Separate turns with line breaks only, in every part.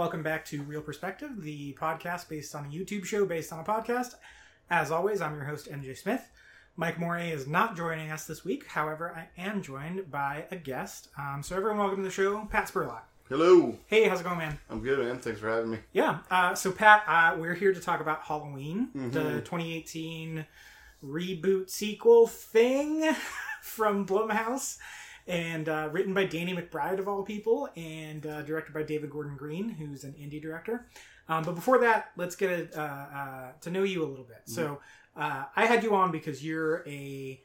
welcome back to Real Perspective, the podcast based on a YouTube show based on a podcast. As always, I'm your host, MJ Smith. Mike Moray is not joining us this week. However, I am joined by a guest. Um, so, everyone, welcome to the show, Pat Spurlock.
Hello.
Hey, how's it going, man?
I'm good, man. Thanks for having me.
Yeah. Uh, so, Pat, uh, we're here to talk about Halloween,
Mm-hmm.
the 2018 reboot sequel thing from Blumhouse, and uh, written by Danny McBride, of all people, and uh, directed by David Gordon Green, who's an indie director. Um, but before that, let's get uh, uh, to know you a little bit. So, uh, I had you on because you're a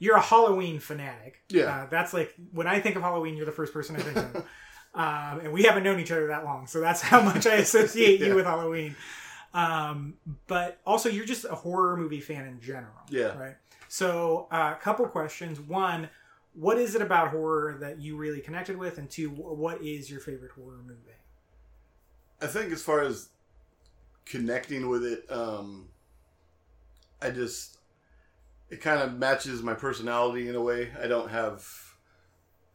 you're a Halloween fanatic.
Yeah.
Uh, that's like when I think of Halloween, you're the first person I think of. um, and we haven't known each other that long, so that's how much I associate you with Halloween. Um, but also, you're just a horror movie fan in general.
Yeah.
Right. So, a couple questions. One, what is it about horror that you really connected with? And two, what is your favorite horror movie?
I think as far as connecting with it, um, I just it kind of matches my personality in a way. I don't have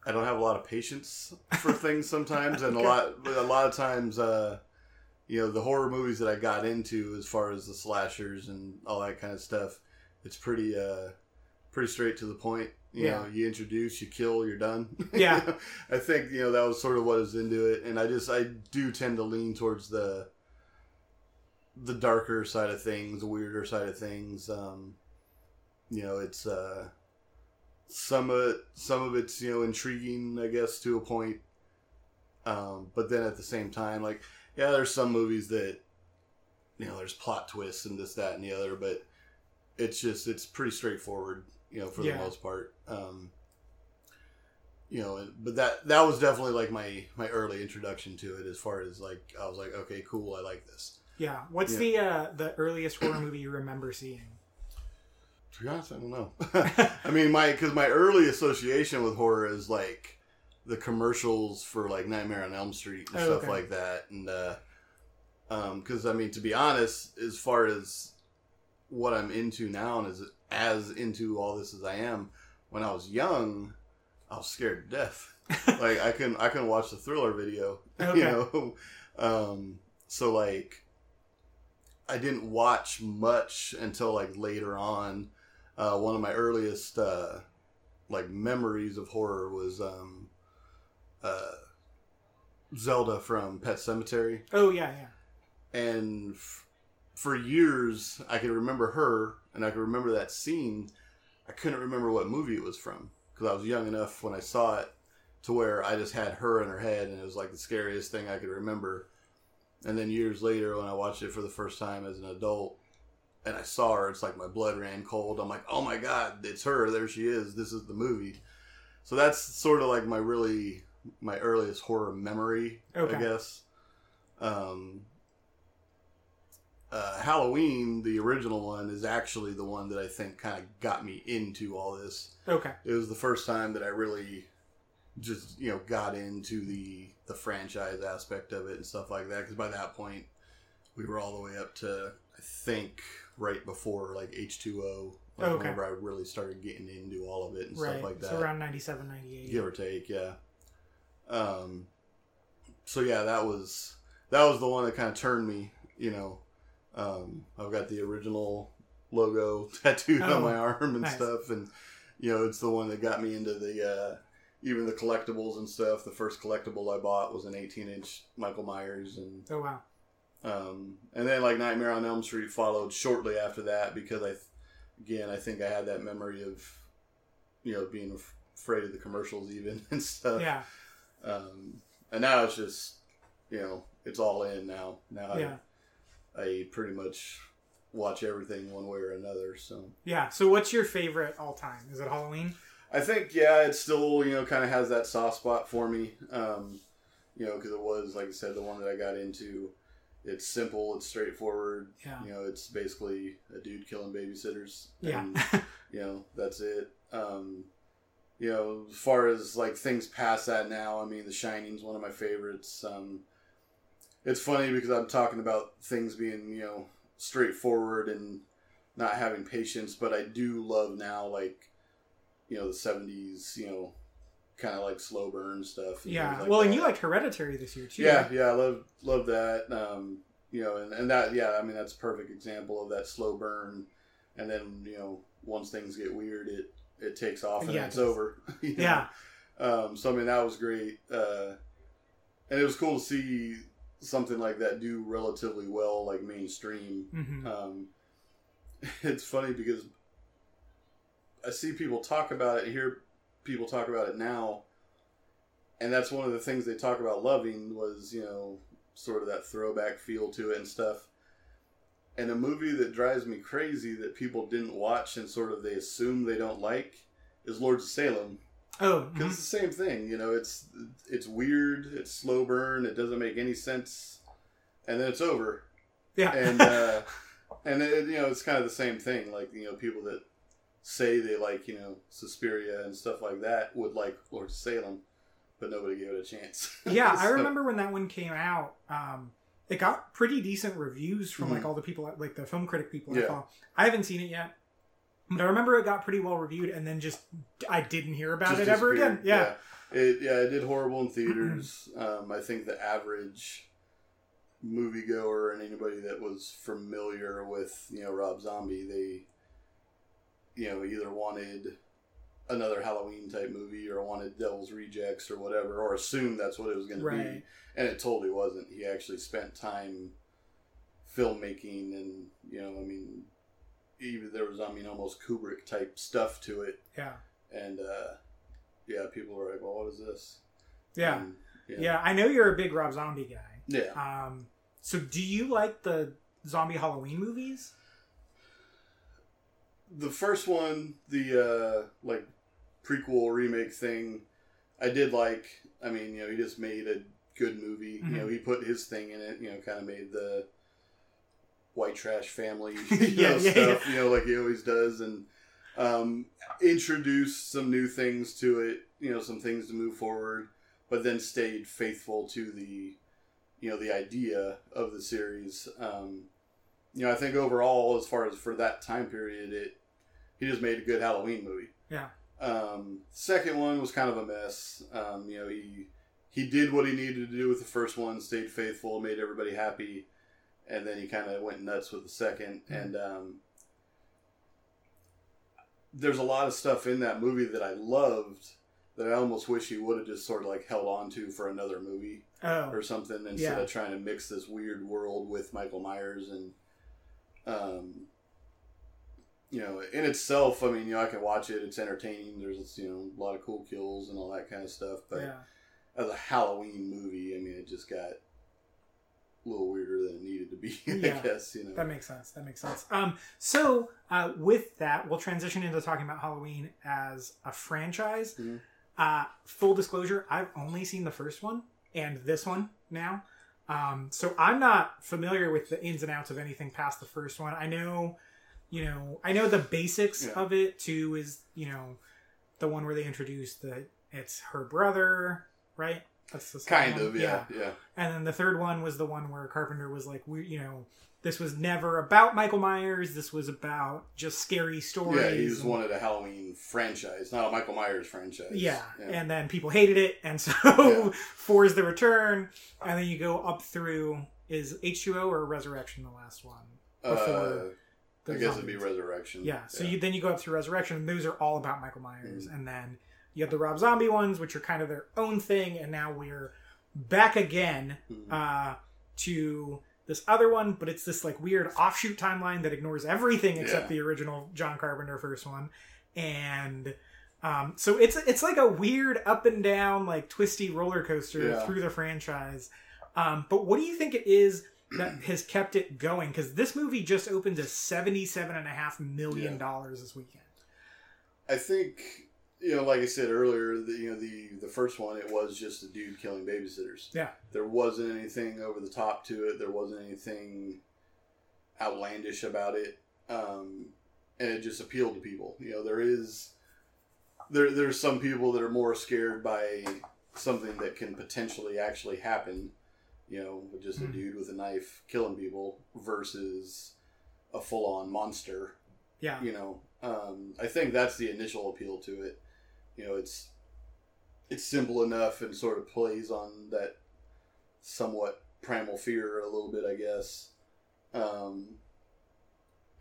I don't have a lot of patience for things sometimes, and
Okay.
a lot a lot of times, uh, you know, the horror movies that I got into, as far as the slashers and all that kind of stuff, it's pretty uh, pretty straight to the point. You
Yeah.
know, you introduce, you kill, you're done.
Yeah.
I think you know that was sort of what was into it, and I just I do tend to lean towards the the darker side of things, the weirder side of things. Um, you know, it's uh, some of it, some of it's you know intriguing, I guess, to a point. Um, but then at the same time, like yeah, there's some movies that you know there's plot twists and this, that, and the other, but it's just it's pretty straightforward, you know, for
Yeah.
the most part. Um, you know, but that that was definitely like my my early introduction to it. As far as like, I was like, okay, cool, I like this.
Yeah. What's
Yeah.
the uh, the earliest horror movie you remember seeing?
To be honest, I don't know. I mean, my because my early association with horror is like the commercials for like Nightmare on Elm Street and
Oh,
stuff
okay.
like that, and uh, um, because I mean, to be honest, as far as what I'm into now and as as into all this as I am, when I was young, I was scared to death. like I couldn't I couldn't watch the thriller video.
Okay.
You know, um, so like I didn't watch much until like later on. Uh, one of my earliest uh, like memories of horror was um, uh, Zelda from Pet Sematary,
Oh yeah, yeah.
and f- for years I could remember her and I could remember that scene. I couldn't remember what movie it was from because I was young enough when I saw it to where I just had her in her head and it was like the scariest thing I could remember. And then years later, when I watched it for the first time as an adult, and I saw her, it's like my blood ran cold. I'm like, oh my god, it's her. There she is. This is the movie. So that's sort of like my really my earliest horror memory,
Okay.
I guess. Um, uh, Halloween, the original one, is actually the one that I think kind of got me into all this
Okay.
it was the first time that I really just you know got into the the franchise aspect of it and stuff like that because by that point we were all the way up to I think right before like H two O like
Okay.
whenever I really started getting into all of it and
Right.
stuff like that
So around 97, 98.
give or take yeah um so yeah that was that was the one that kind of turned me you know um I've got the original logo tattooed
Oh,
on my arm and
nice.
stuff and you know it's the one that got me into the uh even the collectibles and stuff the first collectible i bought was an 18 inch michael myers and
Oh wow.
um and then like nightmare on elm street followed shortly after that because i again i think i had that memory of you know being af- afraid of the commercials even and stuff
Yeah.
um and now it's just you know it's all in now now
Yeah.
I, pretty much watch everything one way or another so
Yeah. So what's your favorite all time? Is it Halloween?
I think yeah, it still you know kind of has that soft spot for me. Um, you know, because it was like I said, the one that I got into. It's simple, it's straightforward.
Yeah.
You know, it's basically a dude killing babysitters.
Yeah.
And, you know, that's it. Um, you know, as far as like things past that now, I mean, The Shining's one of my favorites. Um, it's funny because I'm talking about things being you know straightforward and not having patience, but I do love now like you know the '70s, you know kind of like slow burn stuff.
Yeah.
like
well, and you liked Hereditary this year too.
Yeah,
right?
yeah, I love love that. Um, you know, and, and that yeah, I mean that's a perfect example of that slow burn, and then you know once things get weird, it it takes off and
Yeah,
it's
does.
over. you know?
Yeah.
Um, so I mean that was great, uh, and it was cool to see something like that do relatively well, like mainstream.
hmm
Um, it's funny because I see people talk about it, hear people talk about it now, and that's one of the things they talk about loving was you know sort of that throwback feel to it and stuff. And a movie that drives me crazy that people didn't watch and sort of they assume they don't like is Lords of Salem
Oh.
because
mhm.
it's the same thing. You know, it's it's weird, it's slow burn, it doesn't make any sense, and then it's over
Yeah.
and uh, and it, you know it's kind of the same thing. Like you know people that say they like you know Suspiria and stuff like that would like Lord Salem, but nobody gave it a chance.
yeah, I remember when that one came out. Um, it got pretty decent reviews from like
Mhm.
all the people, like the film critic people. I
Yeah.
follow. I haven't seen it yet, I remember it got pretty well reviewed, and then just I didn't hear about
just
it ever again. Yeah.
yeah. It yeah it did horrible in theaters. um, I think the average moviegoer and anybody that was familiar with you know Rob Zombie, they you know either wanted another Halloween type movie or wanted Devil's Rejects or whatever, or assumed that's what it was going to be, and it totally wasn't. He actually spent time filmmaking, and you know, I mean, even there was I mean almost Kubrick type stuff to it,
Yeah.
and uh, yeah, people were like, "Well, what is this?"
Yeah.
And,
Yeah. I know you're a big Rob Zombie guy.
yeah.
Um, so do you like the zombie Halloween movies?
the first one, the uh, like prequel remake thing, I did like. I mean, you know, he just made a good movie.
Mhm.
You know, he put his thing in it. You know, kind of made the white trash family
Yeah,
you know,
yeah,
stuff. You know, like he always does, and um, introduced some new things to it. You know, some things to move forward, but then stayed faithful to the, you know, the idea of the series. Um, you know, I think overall, as far as for that time period, it he just made a good Halloween movie.
Yeah.
Um, second one was kind of a mess. Um, you know, he he did what he needed to do with the first one, stayed faithful, made everybody happy, and then he kind of went nuts with the 2nd
Mhm.
And um, there's a lot of stuff in that movie that I loved that I almost wish he would have just sort of like held on to for another movie
Oh.
or something instead
Yeah.
of trying to mix this weird world with Michael Myers and um you know in itself I mean you know I can watch it it's entertaining there's you know a lot of cool kills and all that kind of stuff but
yeah.
as a Halloween movie I mean it just got little weirder than it needed to be
Yeah.
I guess you know
That makes sense. That makes sense. Um, so uh, with that, we'll transition into talking about Halloween as a franchise.
Mhm.
Uh, full disclosure: I've only seen the first one and this one now, um, so I'm not familiar with the ins and outs of anything past the first one. I know, you know, I know the basics
Yeah.
of it. Two is you know, the one where they introduced the it's her brother, right? That's the
kind
one.
of yeah yeah
And then the third one was the one where Carpenter was like, we, you know, this was never about Michael Myers. This was about just scary stories.
yeah he just
and-
wanted a Halloween franchise not a Michael Myers franchise
yeah.
yeah.
and then people hated it, and so
Yeah.
four is the return, and then you go up through is H two O or Resurrection the last one?
uh,
before the
I guess it'd be. Resurrection
Yeah. So You, then you go up through Resurrection, and those are all about Michael Myers,
Mhm.
and then you have the Rob Zombie ones, which are kind of their own thing, and now we're back again
Mhm.
uh, to this other one, but it's this like weird offshoot timeline that ignores everything except
Yeah.
the original John Carpenter first one, and um, so it's it's like a weird up and down like twisty roller coaster
Yeah.
through the franchise. Um, but what do you think it is that has kept it going? Because this movie just opened to seventy seven and a half million
Yeah.
dollars this weekend.
I think you know, like I said earlier, the you know the the first one it was just a dude killing babysitters.
Yeah.
There wasn't anything over the top to it. There wasn't anything outlandish about it, um, and it just appealed to people. You know, there is there there's some people that are more scared by something that can potentially actually happen. You know, with just a
Mhm.
dude with a knife killing people versus a full on monster
Yeah,
you know um, i think that's the initial appeal to it you know it's it's simple enough and sort of plays on that somewhat primal fear a little bit, I guess. Um,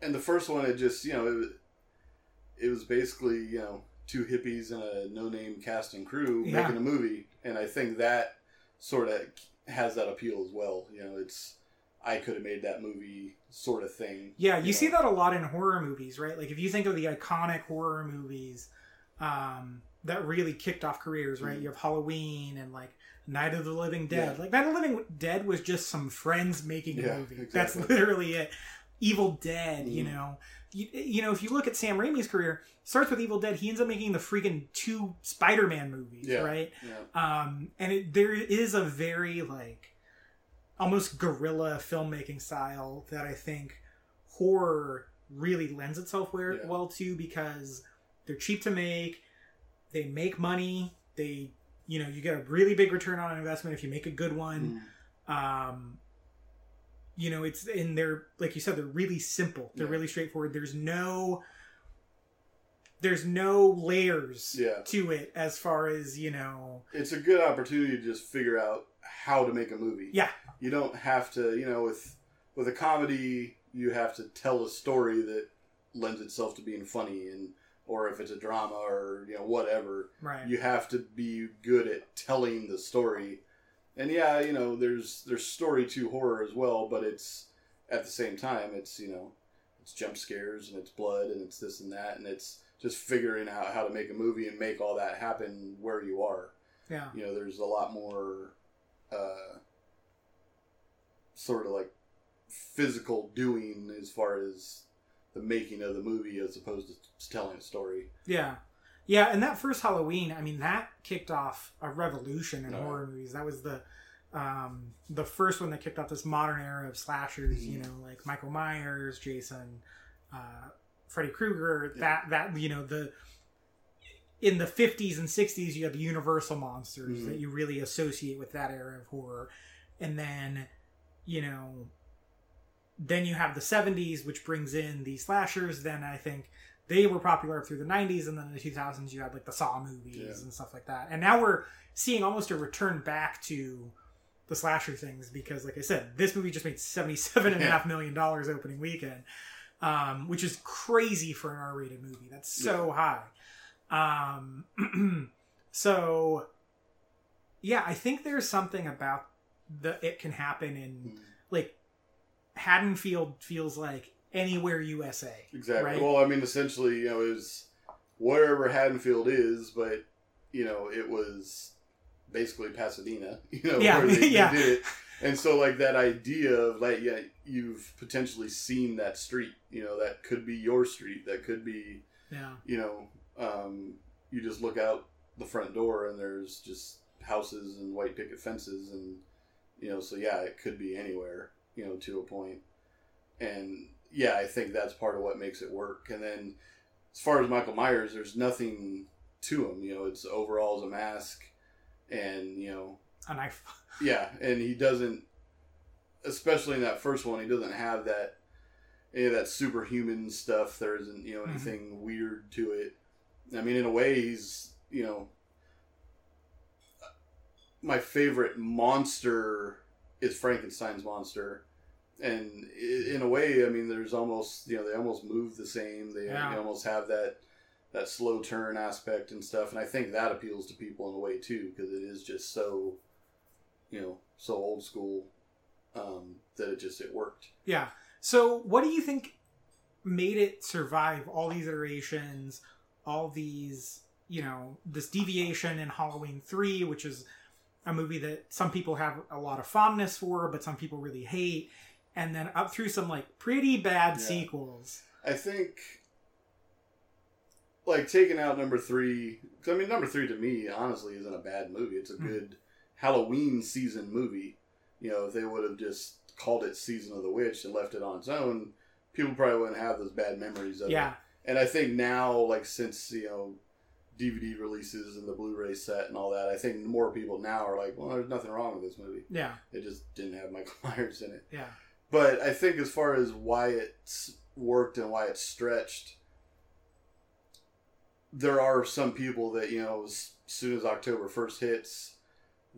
and the first one, it just you know it, it was basically you know two hippies and a no-name cast and crew
Yeah.
making a movie, and I think that sort of has that appeal as well. You know, it's I could have made that movie sort of thing.
Yeah, you
know.
see that a lot in horror movies, right? Like if you think of the iconic horror movies um, that really kicked off careers, right?
Mhm.
You have Halloween and like Night of the Living Dead.
Yeah.
Like Night of the Living Dead was just some friends making a movie.
exactly.
That's literally it. Evil Dead, you
Mhm.
know. You, you know, if you look at Sam Raimi's career, starts with Evil Dead. He ends up making the freaking two Spider-Man movies,
Yeah.
right?
Yeah.
um, and it, there is a very like almost guerrilla filmmaking style that I think horror really lends itself where,
Yeah.
well to because they're cheap to make, they make money, they you know you get a really big return on an investment if you make a good one.
Mm.
Um, you know it's and they're like you said they're really simple, they're
Yeah.
really straightforward. There's no there's no layers
Yeah.
to it as far as you know
it's a good opportunity to just figure out how to make a movie.
Yeah.
You don't have to, you know, with with a comedy, you have to tell a story that lends itself to being funny and or if it's a drama or, you know, whatever,
right.
you have to be good at telling the story. And yeah, you know, there's there's story to horror as well, but it's at the same time it's, you know, it's jump scares and it's blood and it's this and that and it's just figuring out how to make a movie and make all that happen where you are.
Yeah.
You know there's a lot more uh, sort of like physical doing as far as the making of the movie as opposed to telling a story
Yeah. Yeah, and that first Halloween, I mean, that kicked off a revolution in
yeah.
horror movies. That was the um, the first one that kicked off this modern era of slashers. You
Mhm.
know, like Michael Myers, Jason, uh, Freddy Krueger.
Yeah.
That that you know the in the fifties and sixties, you have Universal monsters
Mhm.
that you really associate with that era of horror, and then you know then you have the 70s which brings in the slashers. Then i think they were popular through the 90s and then in the 2000s you had like the saw movies
Yeah.
and stuff like that. And now we're seeing almost a return back to the slasher things because like i said this movie just made 77 and a half million dollars opening weekend um, which is crazy for an r-rated movie. That's so high. Um, so yeah i think there's something about the it can happen in like Haddonfield feels like anywhere USA.
exactly
Right.
well i mean essentially you know it was wherever haddonfield is but you know it was basically pasadena you know
Yeah,
where they, they did it and so like that idea of like yeah you've potentially seen that street you know that could be your street that could be
Yeah.
you know, um, you just look out the front door and there's just houses and white picket fences and you know, so yeah, it could be anywhere, you know, to a point. And yeah, I think that's part of what makes it work. And then as far as Michael Myers, there's nothing to him, you know, it's overalls, a mask, and you know,
A knife.
yeah, and he doesn't, especially in that first one, he doesn't have that any of that superhuman stuff. There isn't you know
Mhm.
anything weird to it. I mean, in a way, he's you know my favorite monster is Frankenstein's monster. And in a way, I mean, there's almost you know they almost move the same. They,
Yeah.
they almost have that that slow turn aspect and stuff. And I think that appeals to people in a way too because it is just so you know so old school um, that it just it worked.
Yeah. So what do you think made it survive all these iterations, all these, you know, this deviation in Halloween 3, which is a movie that some people have a lot of fondness for, but some people really hate, and then up through some like pretty bad
Yeah.
sequels.
I think, like taking out number three. I mean, number three to me, honestly, isn't a bad movie. It's a
Hmm.
good Halloween season movie. You know, if they would have just called it Season of the Witch and left it on its own, people probably wouldn't have those bad memories of it.
Yeah.
And I think now, like since you know, DVD releases and the Blu-ray set and all that, I think more people now are like, well, there's nothing wrong with this movie.
Yeah.
It just didn't have Michael Myers in it.
Yeah.
But I think as far as why it's worked and why it's stretched, there are some people that you know as soon as October first hits,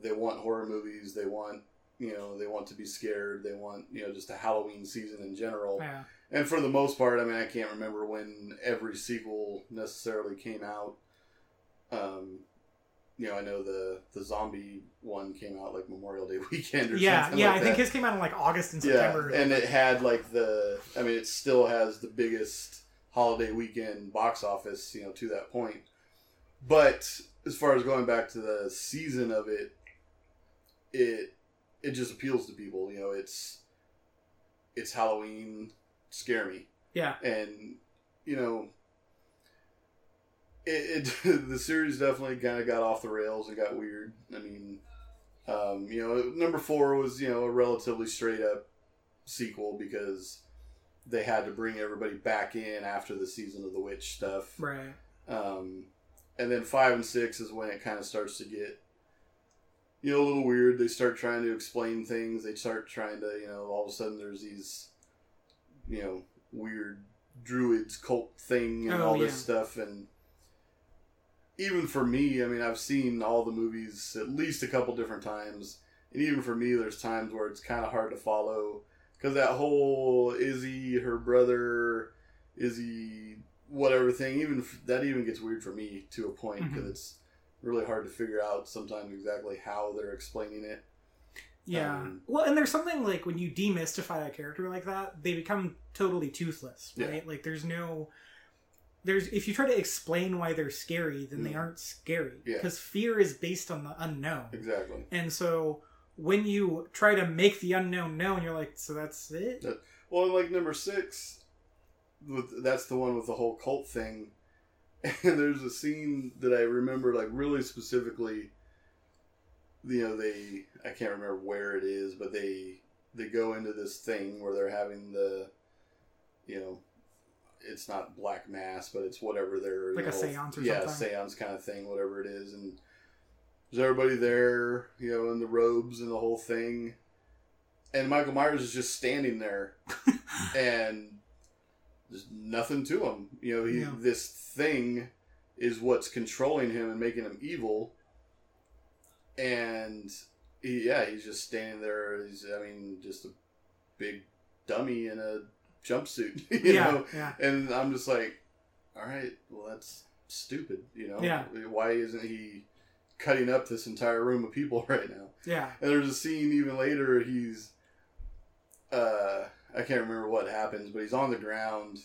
they want horror movies. They want you know they want to be scared. They want you know just a Halloween season in general.
Yeah.
And for the most part, I mean, I can't remember when every sequel necessarily came out. Um, you know, I know the the zombie one came out like Memorial Day weekend or
Yeah,
something
yeah.
like
I think his came out in like August and September.
yeah, and it had like the. I mean, it still has the biggest holiday weekend box office, you know, to that point. But as far as going back to the season of it, it it just appeals to people. You know, it's it's Halloween, scare me
yeah,
and you know it, it the series definitely kind of got off the rails and got weird i mean um, you know number four was you know a relatively straight up sequel because they had to bring everybody back in after the season of the witch stuff
right.
um, and then five and six is when it kind of starts to get you know a little weird they start trying to explain things they start trying to you know all of a sudden there's these you know weird druids cult thing and
Oh,
all this
yeah.
stuff and even for me i mean i've seen all the movies at least a couple different times and even for me there's times where it's kind of hard to follow because that whole izzy her brother izzy whatever thing even f- that even gets weird for me to a point because
Mhm.
it's really hard to figure out sometimes exactly how they're explaining it
Yeah.
Um,
well, and there's something like when you demystify a character like that, they become totally toothless,
Yeah.
right? Like there's no there's if you try to explain why they're scary, then they
Mm.
aren't scary
Yeah.
because fear is based on the unknown.
exactly
And so when you try to make the unknown known, you're like, so that's it?
well like number six with that's the one with the whole cult thing and there's a scene that i remember like really specifically you know they i can't remember where it is but they they go into this thing where they're having the you know it's not black mass but it's whatever they're
Like a seance or
yeah
something?
seance kind of thing whatever it is. And there's everybody there you know in the robes and the whole thing? And michael myers is just standing there and there's nothing to him. You know he,
Yeah.
this thing is what's controlling him and making him evil. And he, yeah he's just standing there. He's i mean just a big dummy in a jumpsuit you
yeah,
know
yeah.
and i'm just like all right well that's stupid you know
Yeah.
why isn't he cutting up this entire room of people right now
Yeah.
and there's a scene even later he's uh I can't remember what happens, but he's on the ground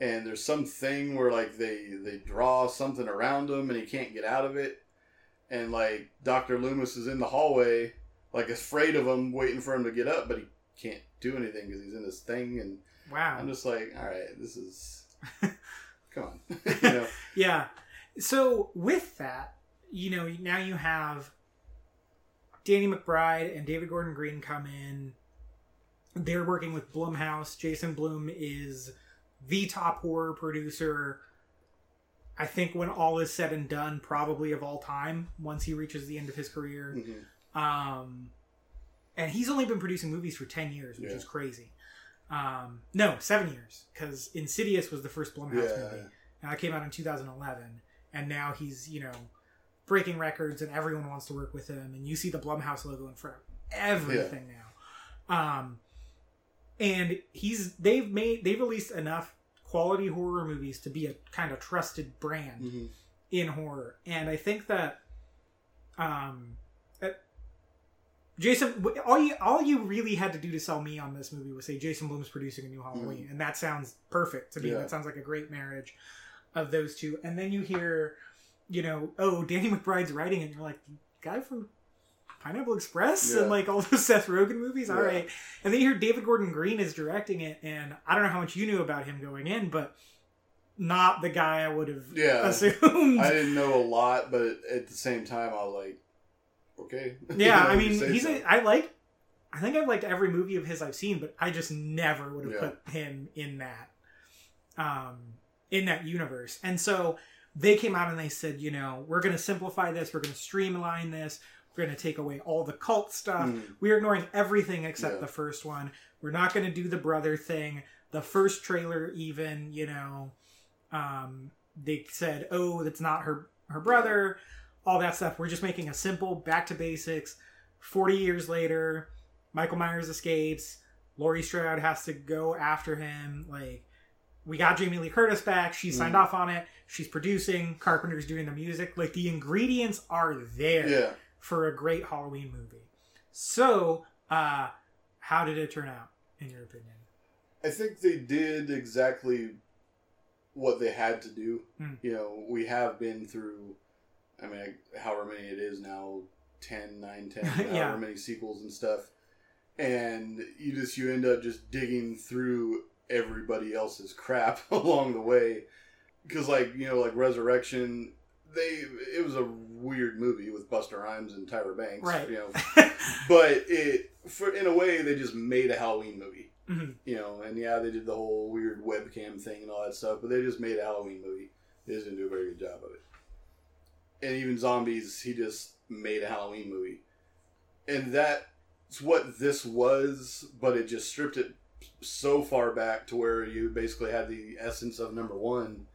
and there's some thing where like they they draw something around him and he can't get out of it. And like Dr. Loomis is in the hallway like afraid of him waiting for him to get up, but he can't do anything because he's in this thing and
Wow.
I'm just like, all right, this is come on. you know.
Yeah. So with that, you know, now you have Danny McBride and David Gordon Green come in. They're working with Blumhouse. Jason Blum is the top horror producer. I think when all is said and done, probably of all time, once he reaches the end of his career.
Mhm.
Um, and he's only been producing movies for 10 years, which
Yeah.
is crazy. Um, no, seven years, because Insidious was the first Blumhouse
Yeah.
movie. And that came out in 2011. And now he's, you know, breaking records and everyone wants to work with him. And you see the Blumhouse logo in front of everything now. Um, and he's, they've made, they've released enough quality horror movies to be a kind of trusted brand
Mhm.
in horror, and I think that um, Jason, all you all you really had to do to sell me on this movie was say Jason Blum's producing a new Halloween, mm. and that sounds perfect to me.
Yeah.
That sounds like a great marriage of those two. And then you hear, you know, oh, Danny McBride's writing, it, and you're like, guy from Pineapple Express
Yeah.
and like all those Seth Rogen movies. All
Yeah.
right, and then you hear David Gordon Green is directing it, and I don't know how much you knew about him going in, but not the guy I would have
Yeah.
assumed.
I didn't know a lot, but at the same time I was like, okay.
yeah, I mean, he's
so.
a, I like. I think I've liked every movie of his I've seen, but I just never would have
Yeah.
put him in that, um, in that universe. And so they came out and they said, you know, we're going to simplify this, we're going to streamline this, we're going to take away all the cult stuff.
Mm.
We're ignoring everything except
Yeah.
the first one. We're not going to do the brother thing. The first trailer, even, you know, um, they said, "Oh, that's not her her brother." All that stuff. We're just making a simple back to basics. Forty years later, Michael Myers escapes. Laurie Strode has to go after him. Like, we got Jamie Lee Curtis back. She signed
Mm.
off on it. She's producing. Carpenter's doing the music. Like, the ingredients are there
Yeah.
for a great Halloween movie. So, uh, how did it turn out, in your opinion?
I think they did exactly what they had to do.
Hmm.
You know, we have been through, I mean, however many it is now 10, 9, 10,
Yeah.
however many sequels and stuff. And you just, you end up just digging through everybody else's crap along the way. Because, like, you know, like Resurrection, they, it was a weird movie with Busta Rhymes and Tyra Banks.
Right.
You know, but it, for in a way, they just made a Halloween movie
Mhm.
you know, and yeah, they did the whole weird webcam thing and all that stuff, but they just made a Halloween movie. They just didn't do a very good job of it. And even zombies, he just made a Halloween movie, and that's what this was, but it just stripped it so far back to where you basically had the essence of number one,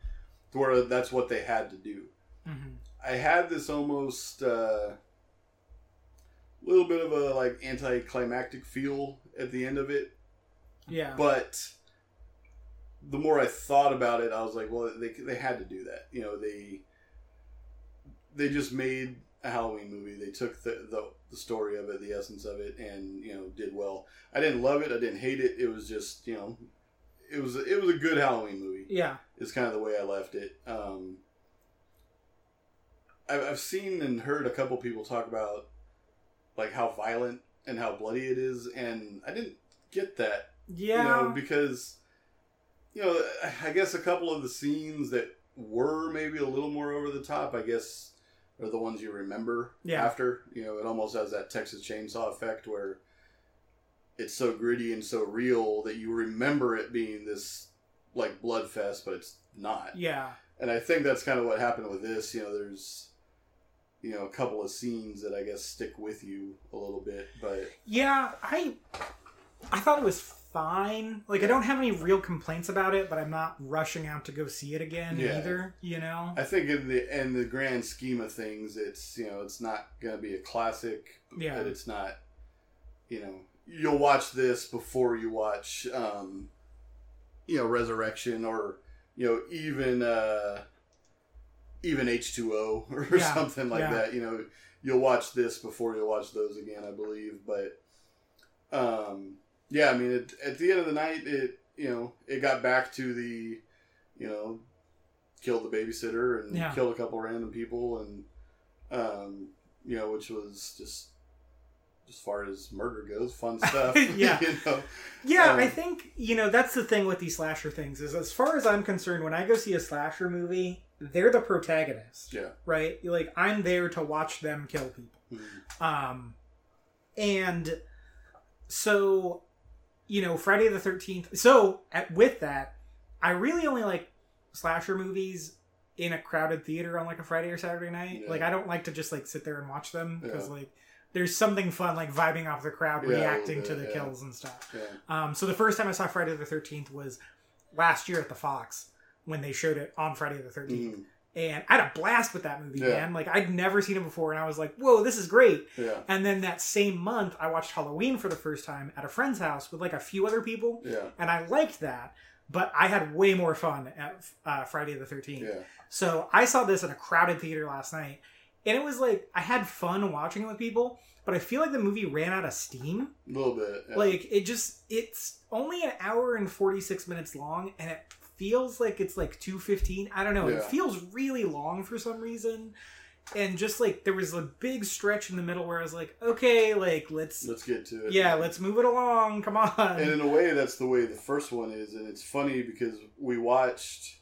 to where that's what they had to do.
Mhm.
I had this almost uh, little bit of a like anticlimactic feel at the end of it
Yeah.
but the more I thought about it, I was like, well, they they had to do that. You know, they they just made a Halloween movie. They took the, the the story of it, the essence of it, and you know, did well. I didn't love it. I didn't hate it. It was just you know, it was it was a good Halloween movie.
yeah.
it's kind of the way I left it. Um, I've, I've seen and heard a couple people talk about like how violent and how bloody it is, and I didn't get that
Yeah.
you know, because you know, I guess a couple of the scenes that were maybe a little more over the top, I guess, are the ones you remember
Yeah.
after. You know, it almost has that Texas Chainsaw effect where it's so gritty and so real that you remember it being this like blood fest, but it's not.
yeah.
And I think that's kind of what happened with this. You know, there's you know a couple of scenes that I guess stick with you a little bit, but
Yeah, I I thought it was fine. Like I don't have any real complaints about it, but I'm not rushing out to go see it again
Yeah.
either, you know?
I think in the in the grand scheme of things, it's you know it's not going to be a classic.
Yeah.
But it's not. You know, you'll watch this before you watch, um, you know, Resurrection or you know even uh, even H two O or
Yeah,
something like
yeah.
that. You know, you'll watch this before you'll watch those again, I believe. But um, yeah, I mean, it, at the end of the night, it you know it got back to the you know killed the babysitter and
Yeah.
killed a couple random people and um, you know which was just as far as murder goes fun stuff
Yeah.
you know
Yeah,
Um,
I think you know that's the thing with these slasher things is as far as I'm concerned, when I go see a slasher movie, they're the protagonist,
yeah
right? Like I'm there to watch them kill people.
Mhm.
Um, and so, you know, Friday the Thirteenth. So at, with that, I really only like slasher movies in a crowded theater on like a Friday or Saturday night.
Yeah.
Like I don't like to just like sit there and watch them because
Yeah.
like there's something fun like vibing off the crowd,
Yeah,
reacting to the kills and stuff. Um, so the first time I saw Friday the Thirteenth was last year at the Fox when they showed it on Friday the 13th
Mhm.
And I had a blast with that movie,
Yeah.
man. Like I'd never seen it before, and I was like, "Whoa, this is great!"
yeah
And then that same month, I watched Halloween for the first time at a friend's house with like a few other people,
yeah
and I liked that. But I had way more fun at uh, Friday the Thirteenth.
yeah
So I saw this in a crowded theater last night, and it was like I had fun watching it with people. But I feel like the movie ran out of steam.
a little bit yeah.
Like it just it's only an hour and 46 minutes long and it feels like it's like 215. I don't know. It feels really long for some reason. And just like there was a big stretch in the middle where I was like, okay, like let's
let's get to it
yeah, let's move it along. Come on.
and in a way that's the way the first one is and it's funny because we watched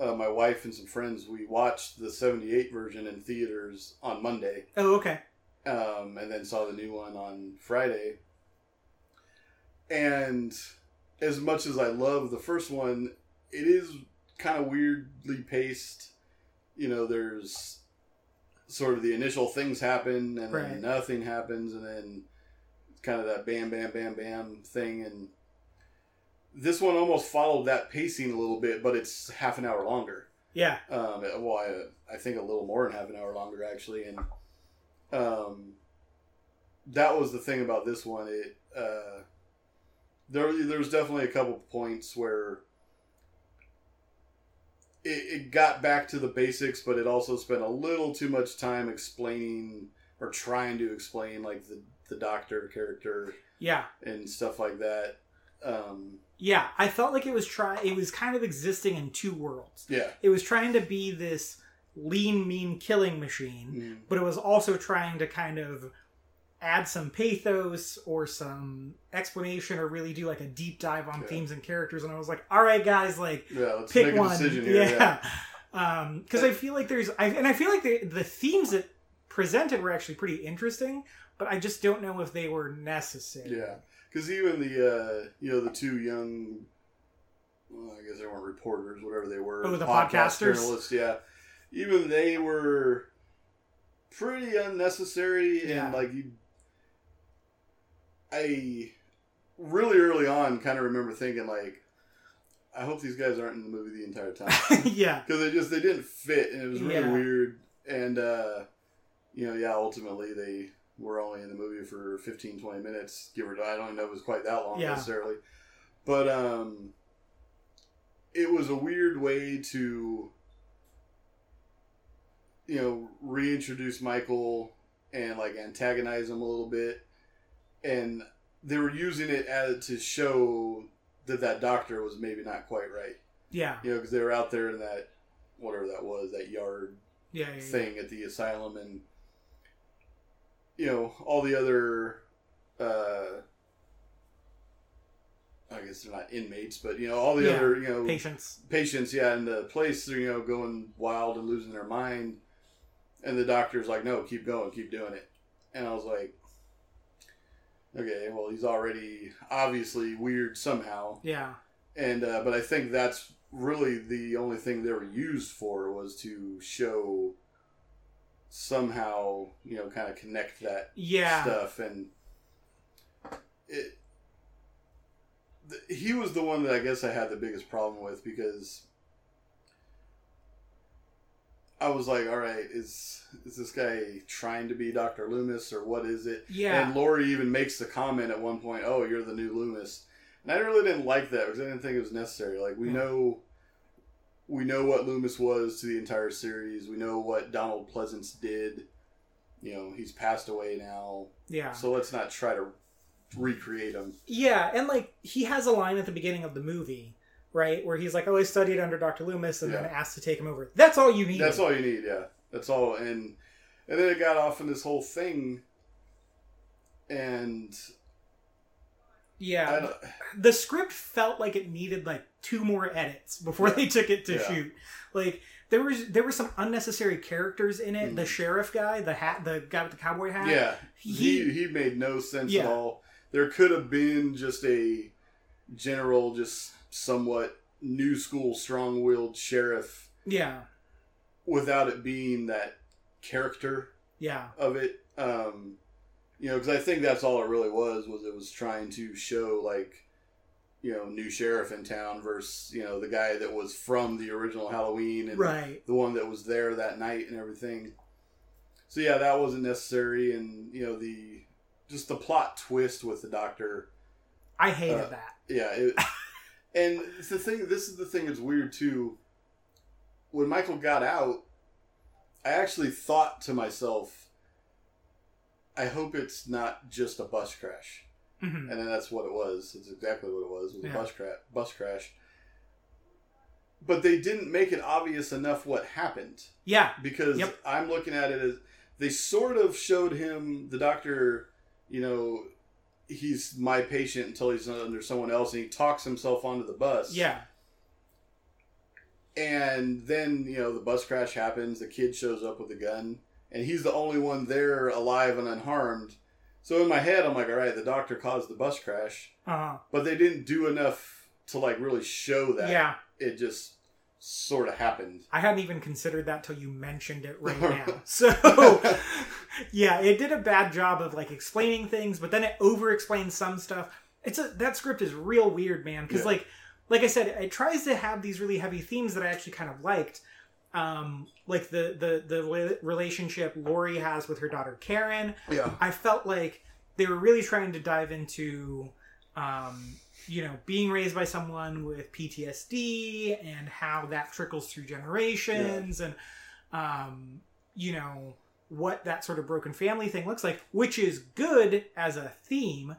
uh, my wife and some friends we watched the 78 version in theaters on monday
oh, okay.
um, and then saw the new one on friday and as much as i love the first one it is kind of weirdly paced you know there's sort of the initial things happen and
Right.
then nothing happens and then kind of that bam bam bam bam thing and this one almost followed that pacing a little bit but it's half an hour longer
Yeah.
Um, well, I, I think a little more than half an hour longer actually, and um, that was the thing about this one. It uh, there there's definitely a couple points where it, it got back to the basics, but it also spent a little too much time explaining or trying to explain like the the doctor character
Yeah.
and stuff like that. Um,
Yeah. I felt like it was try it was kind of existing in two worlds.
yeah,
It was trying to be this lean, mean killing machine,
Mm.
but it was also trying to kind of add some pathos or some explanation or really do like a deep dive on
Yeah.
themes and characters. And I was like, all right, guys, like
yeah. Let's
pick
make a
one.
decision here. Yeah.
Yeah. Um, because I feel like there's, I, and I feel like the the themes that presented were actually pretty interesting, but I just don't know if they were necessary.
Yeah, because even the uh, you know the two young, well, I guess they weren't reporters, whatever they were.
Oh, the
podcast
podcasters?
journalists. Yeah, even they were pretty unnecessary
Yeah.
and like you. I really early on kind of remember thinking like, I hope these guys aren't in the movie the entire time
yeah.
because they just they didn't fit and it was really
Yeah.
weird and uh you know yeah ultimately they were only in the movie for 15 20 minutes give or die. i don't even know if it was quite that long
Yeah.
necessarily but um it was a weird way to you know reintroduce michael and like antagonize him a little bit and they were using it as to show that that doctor was maybe not quite right
Yeah.
you know, because they were out there in that whatever that was, that yard
Yeah. yeah, yeah.
thing at the asylum, and you know all the other. Uh, I guess they're not inmates, but you know all the
Yeah.
other you know
Patience.
patients, yeah, in the place, they're you know, going wild and losing their mind, and the doctor's like, "No, keep going, keep doing it," and I was like, "Okay, well, he's already obviously weird somehow."
Yeah.
and uh, but I think that's really the only thing they were used for was to show somehow you know kind of connect that
Yeah.
stuff and it th- he was the one that I guess I had the biggest problem with because I was like all right is is this guy trying to be Dr. Loomis or what is it
Yeah.
and Laurie even makes the comment at one point, "Oh, you're the new Loomis," and I really didn't like that because I didn't think it was necessary. Like we
Yeah.
know, we know what Loomis was to the entire series. We know what Donald Pleasence did. You know, he's passed away now,
yeah.
so let's not try to recreate him.
Yeah, and like he has a line at the beginning of the movie, right, where he's like, "Oh, I studied under Dr. Loomis," and then asked to take him over. That's all you need.
That's all you need. Yeah, that's all. And and then it got off in this whole thing, and
Yeah, the script felt like it needed like two more edits before
Yeah.
they took it to
Yeah.
shoot. Like there was there were some unnecessary characters in it. The
Mhm.
sheriff guy, the hat, the guy with the cowboy hat.
yeah,
he,
he he made no sense
Yeah.
at all. There could have been just a general, just somewhat new school, strong-willed sheriff
yeah,
without it being that character
yeah,
of it. Um, you know, because I think that's all it really was. Was it was trying to show like, you know, new sheriff in town versus you know the guy that was from the original Halloween and
right.
the one that was there that night and everything. So yeah, that wasn't necessary, and you know the just the plot twist with the doctor.
I hated
Uh,
that.
Yeah, it, and it's the thing. This is the thing that's weird too. When Michael got out, I actually thought to myself, "I hope it's not just a bus crash."
Mhm.
And then that's what it was. It's exactly what it was. It was
Yeah.
a bus crash. Bus crash. But they didn't make it obvious enough what happened
Yeah,
because
Yep.
I'm looking at it as they sort of showed him the doctor, you know, he's my patient until he's under someone else, and he talks himself onto the bus.
yeah,
And then you know the bus crash happens. The kid shows up with a gun, and he's the only one there alive and unharmed. So in my head, I'm like, all right, the doctor caused the bus crash,
uh,
but they didn't do enough to like really show that.
yeah.
It just sort of happened.
I hadn't even considered that till you mentioned it right now. So, yeah, it did a bad job of like explaining things, but then it over explains some stuff. It's a that script is real weird, man. Because
Yeah.
like, like I said, it tries to have these really heavy themes that I actually kind of liked, um, like the the the relationship Laurie has with her daughter Karen.
Yeah.
I felt like they were really trying to dive into, um, you know, being raised by someone with PTSD and how that trickles through generations, and um, you know what that sort of broken family thing looks like, which is good as a theme.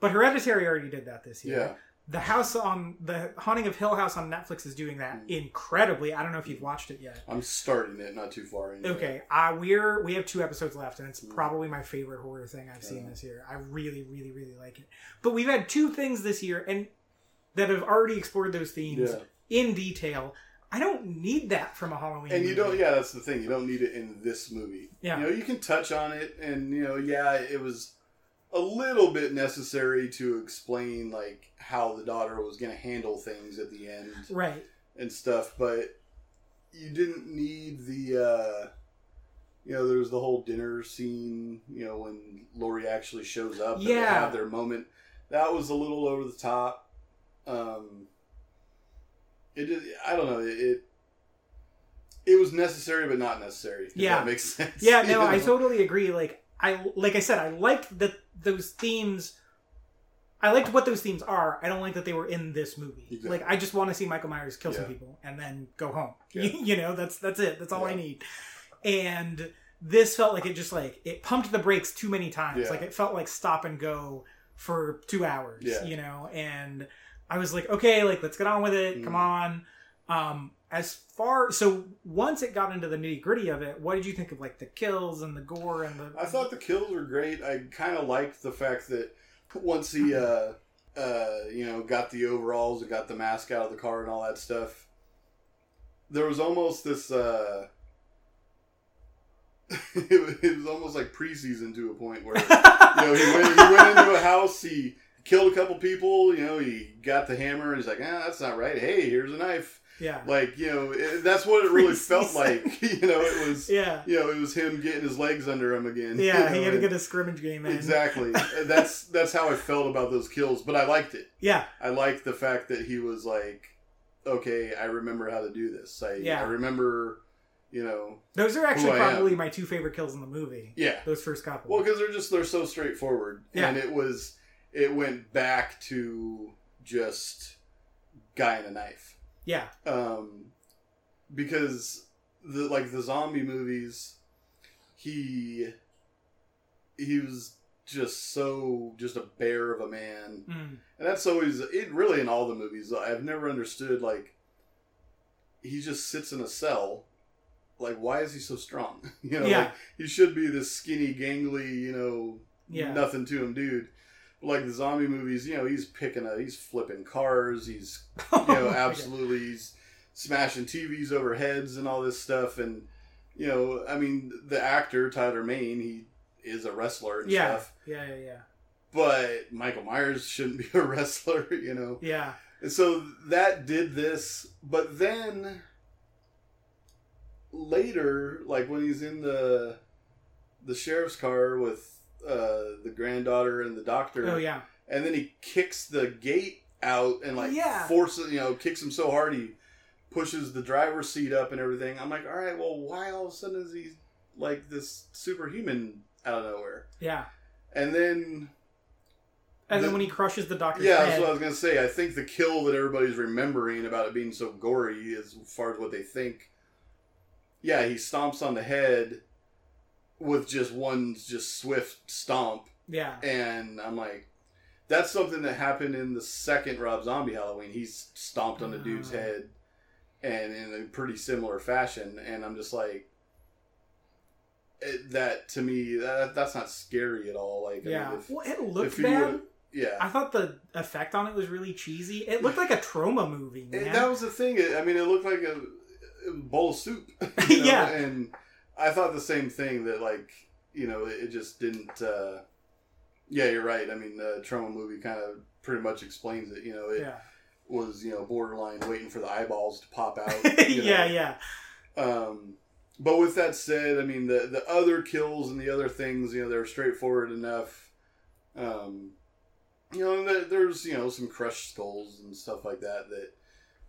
But Hereditary already did that this year.
Yeah.
The house on the Haunting of Hill House on Netflix is doing that
Mm.
incredibly. I don't know if you've watched it yet.
I'm starting it, not too far into it.
Okay, uh, we're we have two episodes left, and it's
Mm.
probably my favorite horror thing I've seen
Yeah.
this year. I really, really, really like it. But we've had two things this year, and that have already explored those themes
Yeah.
in detail. I don't need that from a Halloween.
And you
movie.
don't, yeah, that's the thing. You don't need it in this movie.
Yeah.
You know, you can touch on it, and, you know, yeah, it was a little bit necessary to explain, like, how the daughter was going to handle things at the end
right?
and stuff, but you didn't need the, uh, you know, there was the whole dinner scene, you know, when Laurie actually shows up and they
Yeah.
have their moment. That was a little over the top. Um, it did, I don't know, it, it it was necessary but not necessary. If
Yeah.
that makes sense.
Yeah,
You
no, I totally agree. Like I like I said, I liked that those themes. I liked what those themes are. I don't like that they were in this movie.
Exactly.
Like I just want to see Michael Myers kill some people and then go home.
Yeah.
you know, that's that's it. That's all I need. And this felt like it just like it pumped the brakes too many times.
Yeah.
Like it felt like stop and go for two hours.
Yeah.
You know, and I was like, okay, like let's get on with it. Come
Mm.
on. Um, as far so once it got into the nitty gritty of it, what did you think of like the kills and the gore and the?
I thought the kills were great. I kind of liked the fact that once he, uh, uh, you know, got the overalls and got the mask out of the car and all that stuff, there was almost this. Uh, it, was- it was almost like preseason to a point where you know he went, he went into a house, he killed a couple people, you know, he got the hammer and he's like, ah, that's not right. Hey, here's a knife.
yeah,
Like you know, it, that's what it really felt like. You know, it was.
yeah,
You know, it was him getting his legs under him again. you
yeah.
know,
He had to get a scrimmage game in.
Exactly. that's that's how I felt about those kills, but I liked it.
Yeah,
I liked the fact that he was like, okay, I remember how to do this. I
Yeah.
I remember, you know,
those are actually probably my two favorite kills in the movie.
yeah.
Those first couple.
Well, because they're just they're so straightforward,
Yeah.
and it was it went back to just guy and a knife.
yeah,
um, because the like the zombie movies, he he was just so just a bear of a man,
mm.
and that's always it. Really, in all the movies, I've never understood like he just sits in a cell. Like, why is he so strong? You know,
Yeah.
like, he should be this skinny, gangly, you know,
yeah,
nothing to him, dude. Like the zombie movies, you know, he's picking a, he's flipping cars, he's you know,
Oh
absolutely he's smashing TVs over heads and all this stuff. And, you know, I mean, the actor, Tyler Mane, he is a wrestler and
Yeah,
stuff.
yeah, yeah, yeah,
But Michael Myers shouldn't be a wrestler, you know.
yeah.
And so that did this. But then later, like when he's in the the sheriff's car with uh, the granddaughter and the doctor,
Oh yeah,
and then he kicks the gate out and like
Yeah.
forces you know kicks him so hard he pushes the driver's seat up and everything. I'm like all right well why all of a sudden is he like this superhuman out of nowhere?
Yeah.
and then
And
The-
then when he crushes the doctor's
yeah that's what i was gonna say. I think the kill that everybody's remembering about it being so gory as far as what they think yeah he stomps on the head with just one just swift stomp
yeah,
And I'm like, that's something that happened in the second Rob Zombie Halloween. He's stomped on the dude's head, and in a pretty similar fashion. And I'm just like, it, that to me, that that's not scary at all. Like, I
yeah.
mean, if,
well, it looked bad.
yeah.
I thought the effect on it was really cheesy. It looked like a Troma movie, man.
that was the thing. It- I mean, it looked like a, a bowl of soup. you know?
Yeah.
And I thought the same thing that, like, you know, it, it just didn't. Uh, yeah, you're right. I mean, the Troma movie kind of pretty much explains it. You know, it
yeah,
was, you know, borderline waiting for the eyeballs to pop out. you know?
yeah, yeah,
Um, but with that said, I mean, the, the other kills and the other things, you know, they're straightforward enough. Um, you know, there's, you know, some crushed skulls and stuff like that that,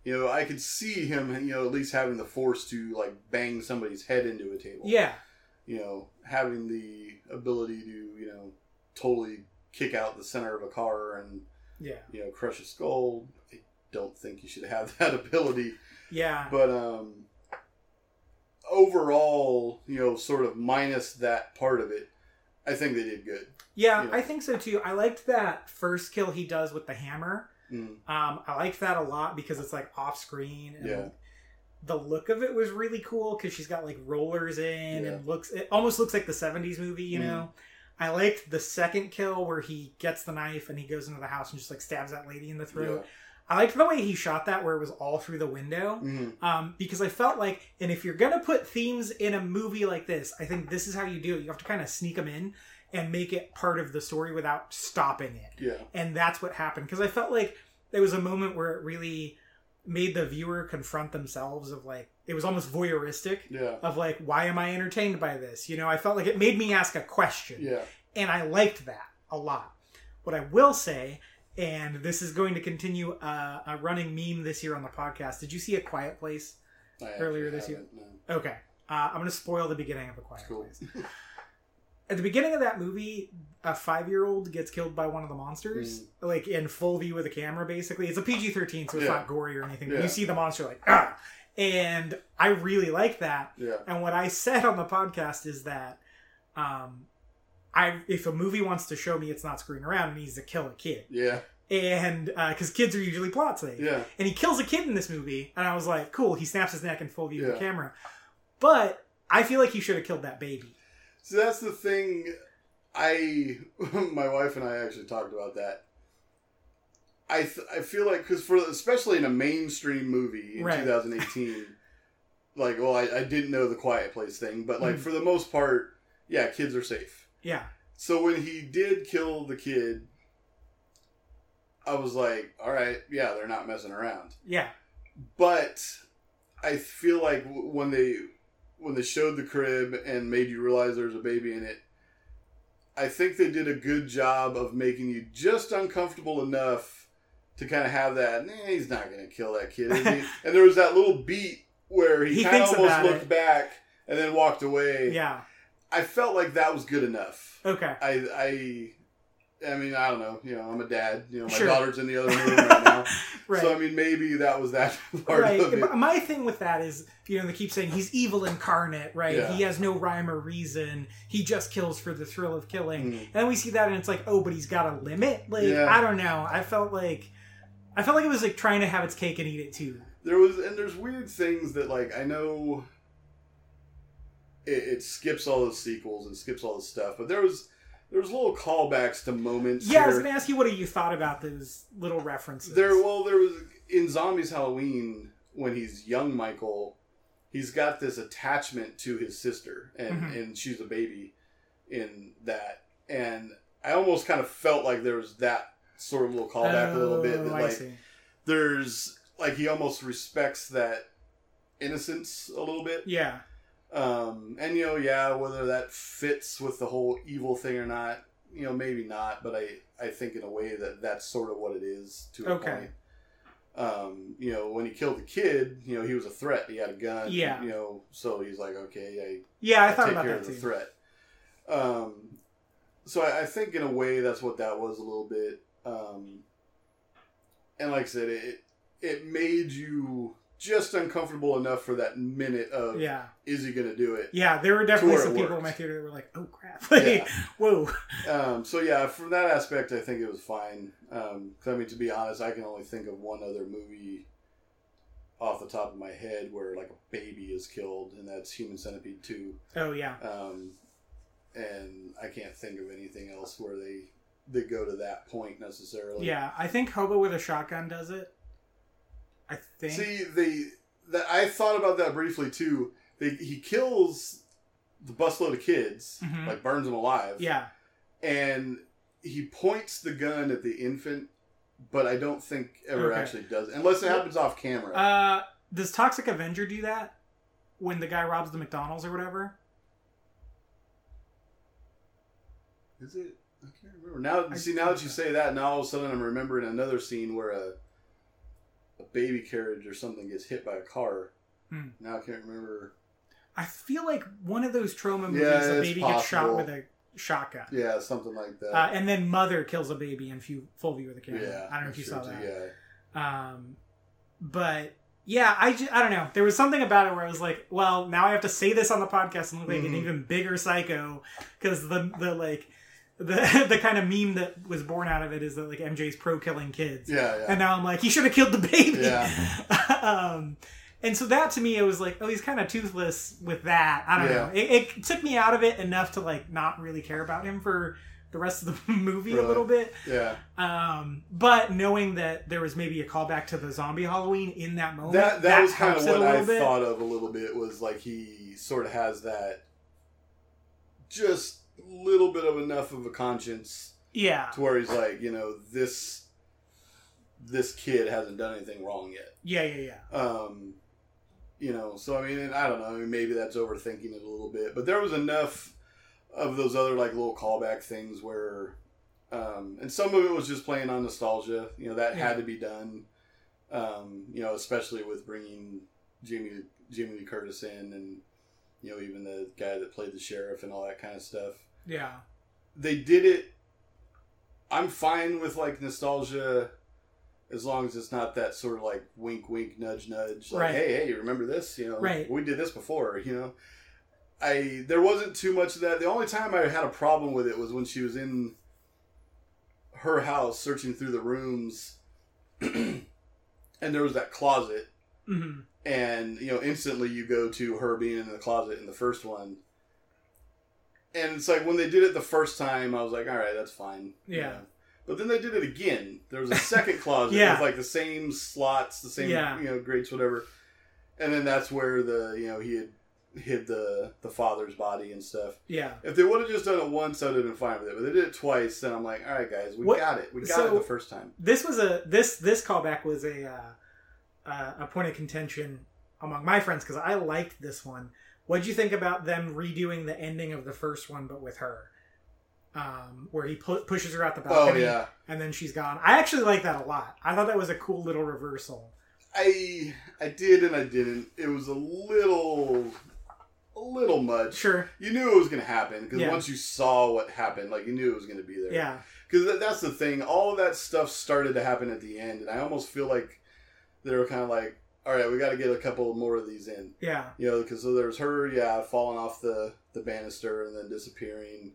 You know, I could see him, you know, at least having the force to like bang somebody's head into a table.
Yeah.
You know, having the ability to, you know, totally kick out the center of a car and
Yeah.
you know crush a skull. I don't think you should have that ability.
Yeah.
But um, overall, you know, sort of minus that part of it, I think they did good.
Yeah,
you know.
I think so too. I liked that first kill he does with the hammer.
Mm.
Um, I like that a lot because it's like off screen and
Yeah.
the look of it was really cool because she's got like rollers in
Yeah.
and looks it almost looks like the 70s movie, you
Mhm.
know. I liked the second kill where he gets the knife and he goes into the house and just like stabs that lady in the throat. I liked the way he shot that where it was all through the window.
Mhm.
Um, because I felt like, and if you're gonna put themes in a movie like this, I think this is how you do it. You have to kind of sneak them in and make it part of the story without stopping it
Yeah.
and that's what happened because i felt like there was a moment where it really made the viewer confront themselves of like it was almost voyeuristic
Yeah.
of like why am i entertained by this you know i felt like it made me ask a question
Yeah.
and i liked that a lot what i will say and this is going to continue uh, a running meme this year on the podcast did you see a quiet place Earlier this year.
no.
okay uh, i'm going to spoil the beginning of a quiet
Cool.
place at the beginning of that movie, a five year old gets killed by one of the monsters, like in full view with a camera, basically. It's a PG 13, so it's
Yeah.
not gory or anything, but
Yeah.
you see the monster, like, ah! And I really like that.
Yeah.
And what I said on the podcast is that um, I if a movie wants to show me it's not screwing around, it needs to kill a kid.
Yeah.
And because kids are usually plot safe
Yeah.
and he kills a kid in this movie and i was like cool he snaps his neck in full view of the camera but i feel like he should have killed that baby
So that's the thing. I, my wife and I actually talked about that. I th- I feel like because for especially in a mainstream movie in
Right.
2018, like well I, I didn't know the Quiet Place thing, but like
Mhm.
for the most part, yeah, kids are safe.
yeah
So when he did kill the kid, I was like, all right, yeah, they're not messing around.
yeah
But I feel like when they when they showed the crib and made you realize there's a baby in it, I think they did a good job of making you just uncomfortable enough to kind of have that. Nah, he's not going to kill that kid. is he?" and there was that little beat where he,
He
kind of almost looked
it.
back and then walked away.
yeah
I felt like that was good enough.
okay
I I I mean I don't know. You know, I'm a dad. You know, my
Sure.
daughter's in the other room right now.
right
So I mean, maybe that was that part
right
of it.
My thing with that is you know they keep saying he's evil incarnate right
Yeah.
he has no rhyme or reason he just kills for the thrill of killing
Mm.
and then we see that and it's like oh but he's got a limit like
Yeah.
i don't know i felt like i felt like it was like trying to have its cake and eat it too
There was, and there's weird things that like I know. It, it skips all the sequels and skips all the stuff, but there was there was little callbacks to moments.
yeah i was gonna ask you what you thought about those little references
There, well, there was in Zombies Halloween when he's young Michael, he's got this attachment to his sister, and
Mhm.
and she's a baby in that, and I almost kind of felt like there was that sort of little callback a little bit. That
Oh, I
like
see.
there's like he almost respects that innocence a little bit,
yeah
um, and you know, yeah, whether that fits with the whole evil thing or not, you know, maybe not. But I, I think in a way that that's sort of what it is to a
Okay.
point. Um, you know, when he killed the kid, you know, he was a threat. He had a gun.
Yeah.
You know, so he's like, okay, yeah,
yeah i
I'll
thought
take
about
care
that
of the
too
threat. Um, so I, I think in a way that's what that was a little bit. Um, and like I said, it it made you just uncomfortable enough for that minute of
yeah
is he going to do it?
Yeah, there were definitely some people in my theater that were like, "Oh crap!" Like,
Yeah.
Whoa.
Um, so yeah, from that aspect, I think it was fine. Um 'cause I mean, to be honest, I can only think of one other movie off the top of my head where like a baby is killed, and that's Human Centipede Two.
Oh yeah.
Um, and I can't think of anything else where they they go to that point necessarily.
Yeah, I think Hobo with a shotgun does it. I think.
See, they that I thought about that briefly too. They, he kills the busload of kids,
Mhm.
like burns them alive.
yeah.
and he points the gun at the infant, but I don't think ever
Okay.
actually does, unless it happens off camera.
Uh, does Toxic Avenger do that when the guy robs the McDonald's or whatever?
Is it? I can't remember. Now,
I
see, now that you say that, now all of a sudden I'm remembering another scene where a a baby carriage or something gets hit by a car.
Hmm.
Now I can't remember.
I feel like one of those Troma movies,
Yeah,
a baby gets shot with a shotgun.
Yeah, something like that.
Uh, and then mother kills a baby in few, full view of the camera.
yeah,
I don't know if you
sure
saw that.
Yeah.
Um, but yeah, I, ju- I don't know. There was something about it where I was like, well, now I have to say this on the podcast and look like an
Mhm.
even bigger psycho because the the like the the kind of meme that was born out of it is that like MJ's pro killing kids.
Yeah, yeah.
And now I'm like, he should have killed the baby.
Yeah.
um, and so that to me, it was like, oh, he's kind of toothless with that. I don't
Yeah.
know. It, it took me out of it enough to like not really care about him for the rest of the movie a little bit.
yeah.
Um, but knowing that there was maybe a callback to the zombie Halloween in that moment,
That that, was kind of what I
bit.
thought of a little bit was like he sort of has that just little bit of enough of a conscience
Yeah,
to where he's like, you know, this this kid hasn't done anything wrong yet.
yeah, yeah, yeah.
Um, you know, so I mean, I don't know. I mean, maybe that's overthinking it a little bit, but there was enough of those other like little callback things where, um, and some of it was just playing on nostalgia. You know, that
Yeah.
had to be done. Um, you know, especially with bringing Jimmy Jamie Lee Curtis in, and you know, even the guy that played the sheriff and all that kind of stuff
Yeah,
they did it. I'm fine with like nostalgia, as long as it's not that sort of like wink, wink, nudge, nudge. Like,
Right.
hey, hey, you remember this? You know,
Right.
we did this before. You know, I there wasn't too much of that. The only time I had a problem with it was when she was in her house searching through the rooms, and there was that closet
hmm
and you know instantly you go to her being in the closet in the first one and it's like when they did it the first time i was like all right that's fine you
Yeah.
but then they did it again there was a second closet
Yeah.
with like the same slots the same
Yeah.
you know grates whatever and then that's where the you know he had hid the the father's body and stuff
yeah.
if they would have just done it once i would have been fine with it but they did it twice then i'm like all right guys we
What-
got it we got
so-
it the first time
This was a this this callback was a uh, uh, a point of contention among my friends because I liked this one. What'd you think about them redoing the ending of the first one but with her? Um, where he pu- pushes her out the
oh
balcony
yeah
and then she's gone. I actually like that a lot. I thought that was a cool little reversal.
I I did and I didn't. It was a little a little much.
Sure.
You knew it was going to happen because
Yeah.
once you saw what happened, like you knew it was going to be there.
Yeah.
Because that, that's the thing. All of that stuff started to happen at the end, and I almost feel like they were kind of like, "All right, we got to get a couple more of these in."
Yeah.
You know, because so there was her, yeah, falling off the the banister and then disappearing.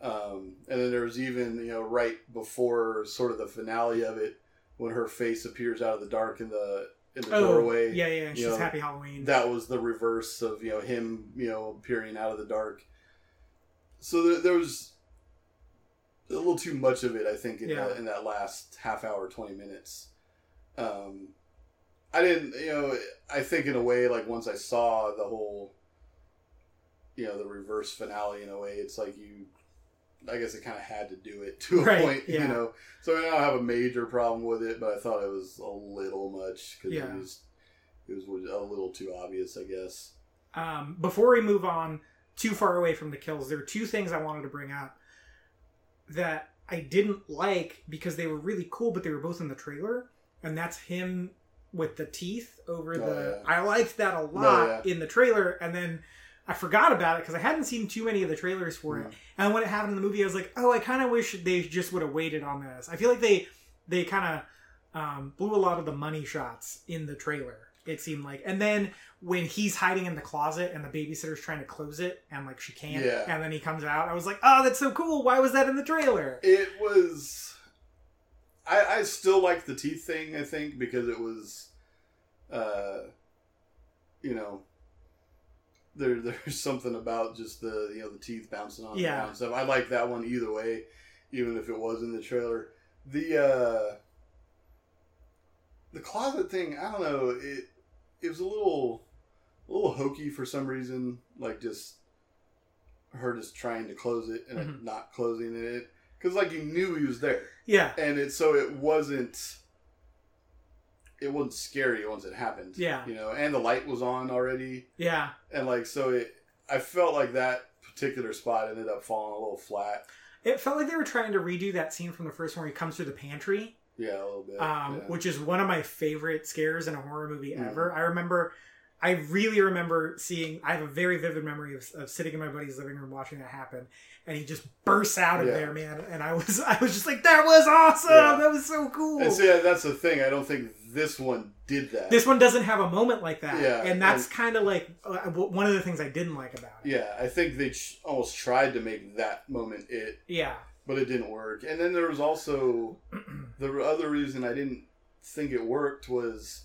Um, and then there was even, you know, right before sort of the finale of it, when her face appears out of the dark in the in the
Oh,
doorway.
yeah, yeah. She's
know,
Happy Halloween.
That was the reverse of you know him, you know, appearing out of the dark. So there, there was a little too much of it, I think, in,
Yeah.
that, in that last half hour, twenty minutes. Um, I didn't, you know, I think in a way, like once I saw the whole, you know, the reverse finale, in a way, it's like you, I guess it kind of had to do it to a
Right,
point,
yeah.
you know. So I don't have a major problem with it, but I thought it was a little much because
Yeah.
it was, it was a little too obvious, I guess.
Um, before we move on too far away from the kills, there are two things I wanted to bring up that I didn't like because they were really cool, but they were both in the trailer, and that's him with the teeth over
Oh,
the.
yeah.
I liked that a lot
yeah.
in the trailer, and then I forgot about it because I hadn't seen too many of the trailers for it.
Mm.
And when it happened in the movie, I was like, oh, I kind of wish they just would have waited on this. I feel like they they kind of um, blew a lot of the money shots in the trailer. It seemed like, and then when he's hiding in the closet and the babysitter's trying to close it and like she can't,
Yeah.
and then he comes out, I was like, oh, that's so cool. Why was that in the trailer?
It was. I, I still like the teeth thing. I think because it was, uh, you know, there there's something about just the you know the teeth bouncing on
Yeah.
and stuff. I like that one either way, even if it was in the trailer. The uh, the closet thing, I don't know. It it was a little a little hokey for some reason. Like just her just trying to close it and it
Mhm.
not closing it because like you knew he was there
Yeah,
and it so it wasn't it wasn't scary once it happened
Yeah.
you know and the light was on already
yeah.
and like so it i felt like that particular spot ended up falling a little flat
It felt like they were trying to redo that scene from the first one where he comes through the pantry
Yeah, a little bit.
um,
yeah.
which is one of my favorite scares in a horror movie
Mhm.
ever. I remember, I really remember seeing. I have a very vivid memory of, of sitting in my buddy's living room watching that happen, and he just bursts out of
Yeah.
there, man. And I was, I was just like, that was awesome.
Yeah.
That was so cool.
and see, that's the thing. I don't think this one did that.
this one doesn't have a moment like that,
Yeah,
and that's kind of like uh, one of the things I didn't like about it.
yeah, I think they ch- almost tried to make that moment it,
Yeah,
but it didn't work. And then there was also the other reason I didn't think it worked was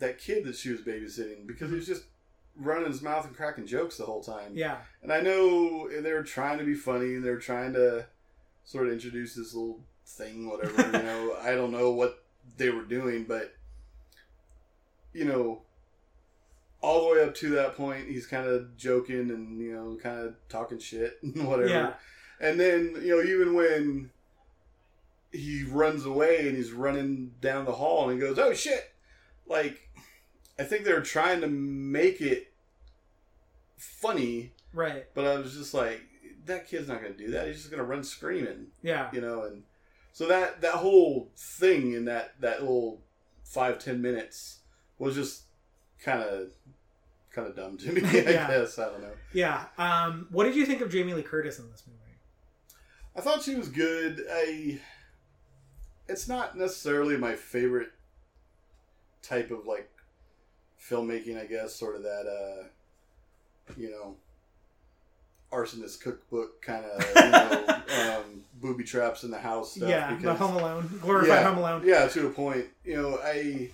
that kid that she was babysitting because he was just running his mouth and cracking jokes the whole time.
yeah,
And I know they were trying to be funny and they were trying to sort of introduce this little thing, whatever, you know. I don't know what they were doing, but, you know, all the way up to that point, he's kind of joking and, you know, kind of talking shit and whatever.
yeah,
And then, you know, even when he runs away and he's running down the hall and he goes, oh shit! Like, I think they're trying to make it funny,
right,
but I was just like, that kid's not going to do that. He's just going to run screaming,
yeah,
you know? And so that, that whole thing in that, that little five, ten minutes was just kind of, kind of dumb to me, I
Yeah.
guess. I don't know.
yeah. Um, what did you think of Jamie Lee Curtis in this movie?
I thought she was good. I. It's not necessarily my favorite type of like filmmaking. I guess sort of that, uh, you know, arsonist cookbook kind of you know, um, booby traps in the house stuff.
yeah, the
because-
Home Alone, glorified
yeah,
Home Alone.
Yeah, to a point. You know, I.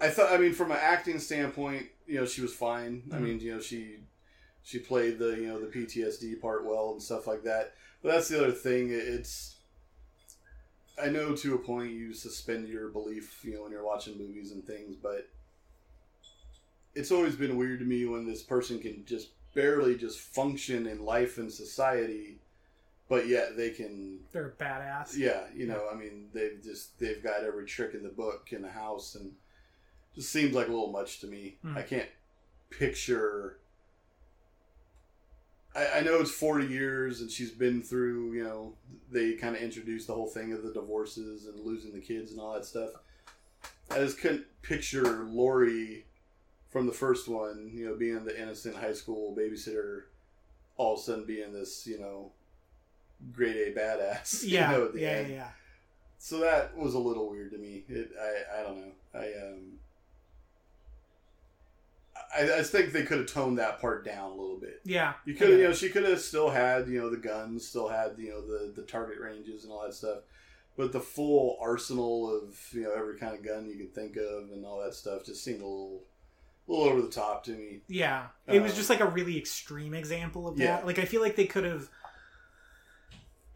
I thought. I mean, from an acting standpoint, you know, she was fine. I
Mhm.
mean, you know, she she played the you know the PTSD part well and stuff like that. But that's the other thing. It's I know to a point you suspend your belief, you know, when you're watching movies and things, but it's always been weird to me when this person can just barely just function in life and society, but yet they can
They're badass.
yeah, you know, I mean, they've just they've got every trick in the book in the house, and just seems like a little much to me.
Mm.
I can't picture. I, I know it's forty years, and she's been through. You know, they kind of introduced the whole thing of the divorces and losing the kids and all that stuff. I just couldn't picture Laurie from the first one. You know, being the innocent high school babysitter, all of a sudden being this. You know. Grade A badass. you
Yeah,
know, at the
yeah, yeah, yeah.
so that was a little weird to me. It, I, I don't know. I um, I, I think they could have toned that part down a little bit.
Yeah,
You could,
get
you know, she could have still had, you know, the guns, still had, you know, the the target ranges and all that stuff, but the full arsenal of, you know, every kind of gun you could think of and all that stuff just seemed a little, a little over the top to me.
Yeah, it was
Um,
just like a really extreme example of that. Like I feel like they could have.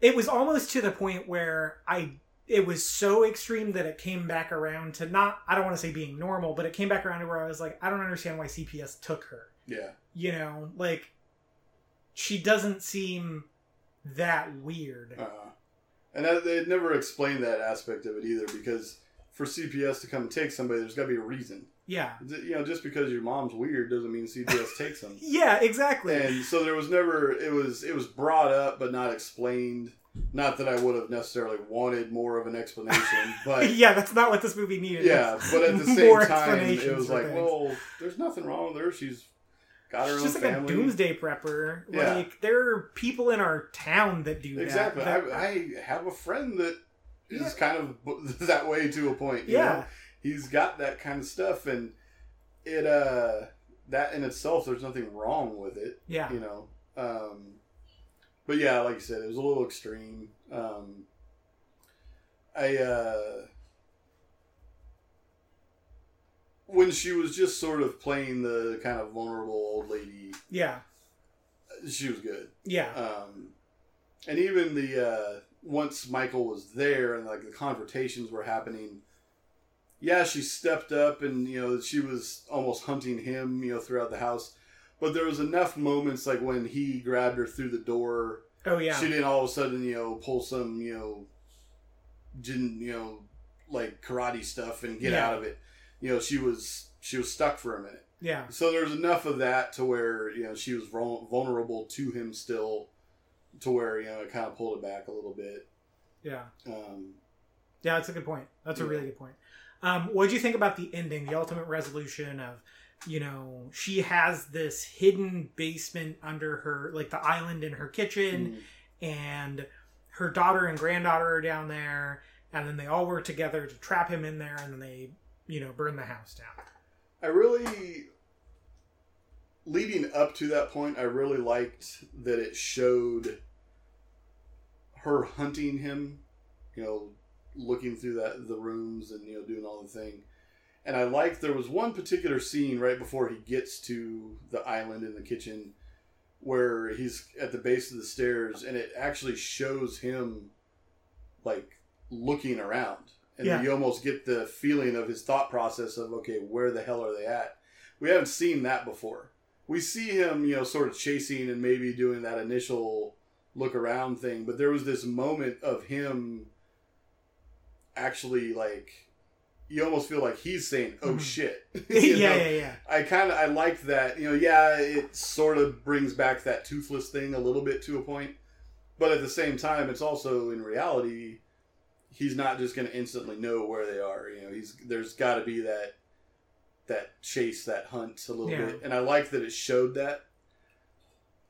It was almost to the point where I. It was so extreme that it came back around to not. I don't want to say being normal, but it came back around to where I was like, I don't understand why CPS took her.
Yeah,
You know, like she doesn't seem that weird.
uh, and that, they never explained that aspect of it either because for CPS to come take somebody, there's got to be a reason.
Yeah.
You know, just because your mom's weird doesn't mean CPS takes them.
Yeah. Exactly.
And so there was never it was it was brought up but not explained. Not that I would have necessarily wanted more of an explanation, but
yeah, that's not what this movie needed.
yeah, but at the same time, it was like,
things.
well, there's nothing wrong with her. She's got her
She's
own
just like a doomsday prepper.
Yeah.
Like there are people in our town that do
exactly.
that.
I, I have a friend that is
Yeah.
kind of that way to a point. you
yeah.
know? he's got that kind of stuff, and it uh that in itself, there's nothing wrong with it.
Yeah.
you know. Um, but yeah, like you said, it was a little extreme. Um, I uh, when she was just sort of playing the kind of vulnerable old lady,
Yeah.
she was good.
Yeah.
Um, and even the uh, once Michael was there and like the confrontations were happening. Yeah, she stepped up and you know she was almost hunting him, you know, throughout the house. But there was enough moments like when he grabbed her through the door.
oh yeah.
She didn't all of a sudden, you know, pull some, you know, didn't you know, like karate stuff and get
Yeah.
out of it. You know, she was she was stuck for a minute.
yeah.
So there's enough of that to where you know she was vulnerable to him still, to where you know it kind of pulled it back a little bit.
Yeah.
Um,
Yeah, that's a good point. That's a really good point. Um, what do you think about the ending, the ultimate resolution of, you know, she has this hidden basement under her, like the island in her kitchen,
Mm.
and her daughter and granddaughter are down there, and then they all work together to trap him in there, and then they, you know, burn the house down.
I really, leading up to that point, I really liked that it showed her hunting him, you know, looking through that the rooms and you know doing all the thing. And I liked there was one particular scene right before he gets to the island in the kitchen where he's at the base of the stairs and it actually shows him like looking around. And
Yeah.
you almost get the feeling of his thought process of okay where the hell are they at? We haven't seen that before. We see him you know sort of chasing and maybe doing that initial look around thing but there was this moment of him actually like you almost feel like he's saying oh
Mhm.
shit
yeah, yeah, yeah.
I kind of I liked that. You know, yeah, it sort of brings back that toothless thing a little bit to a point, but at the same time, it's also in reality, he's not just going to instantly know where they are. You know, he's there's got to be that that chase, that hunt a little
Yeah.
bit, and I like that it showed that.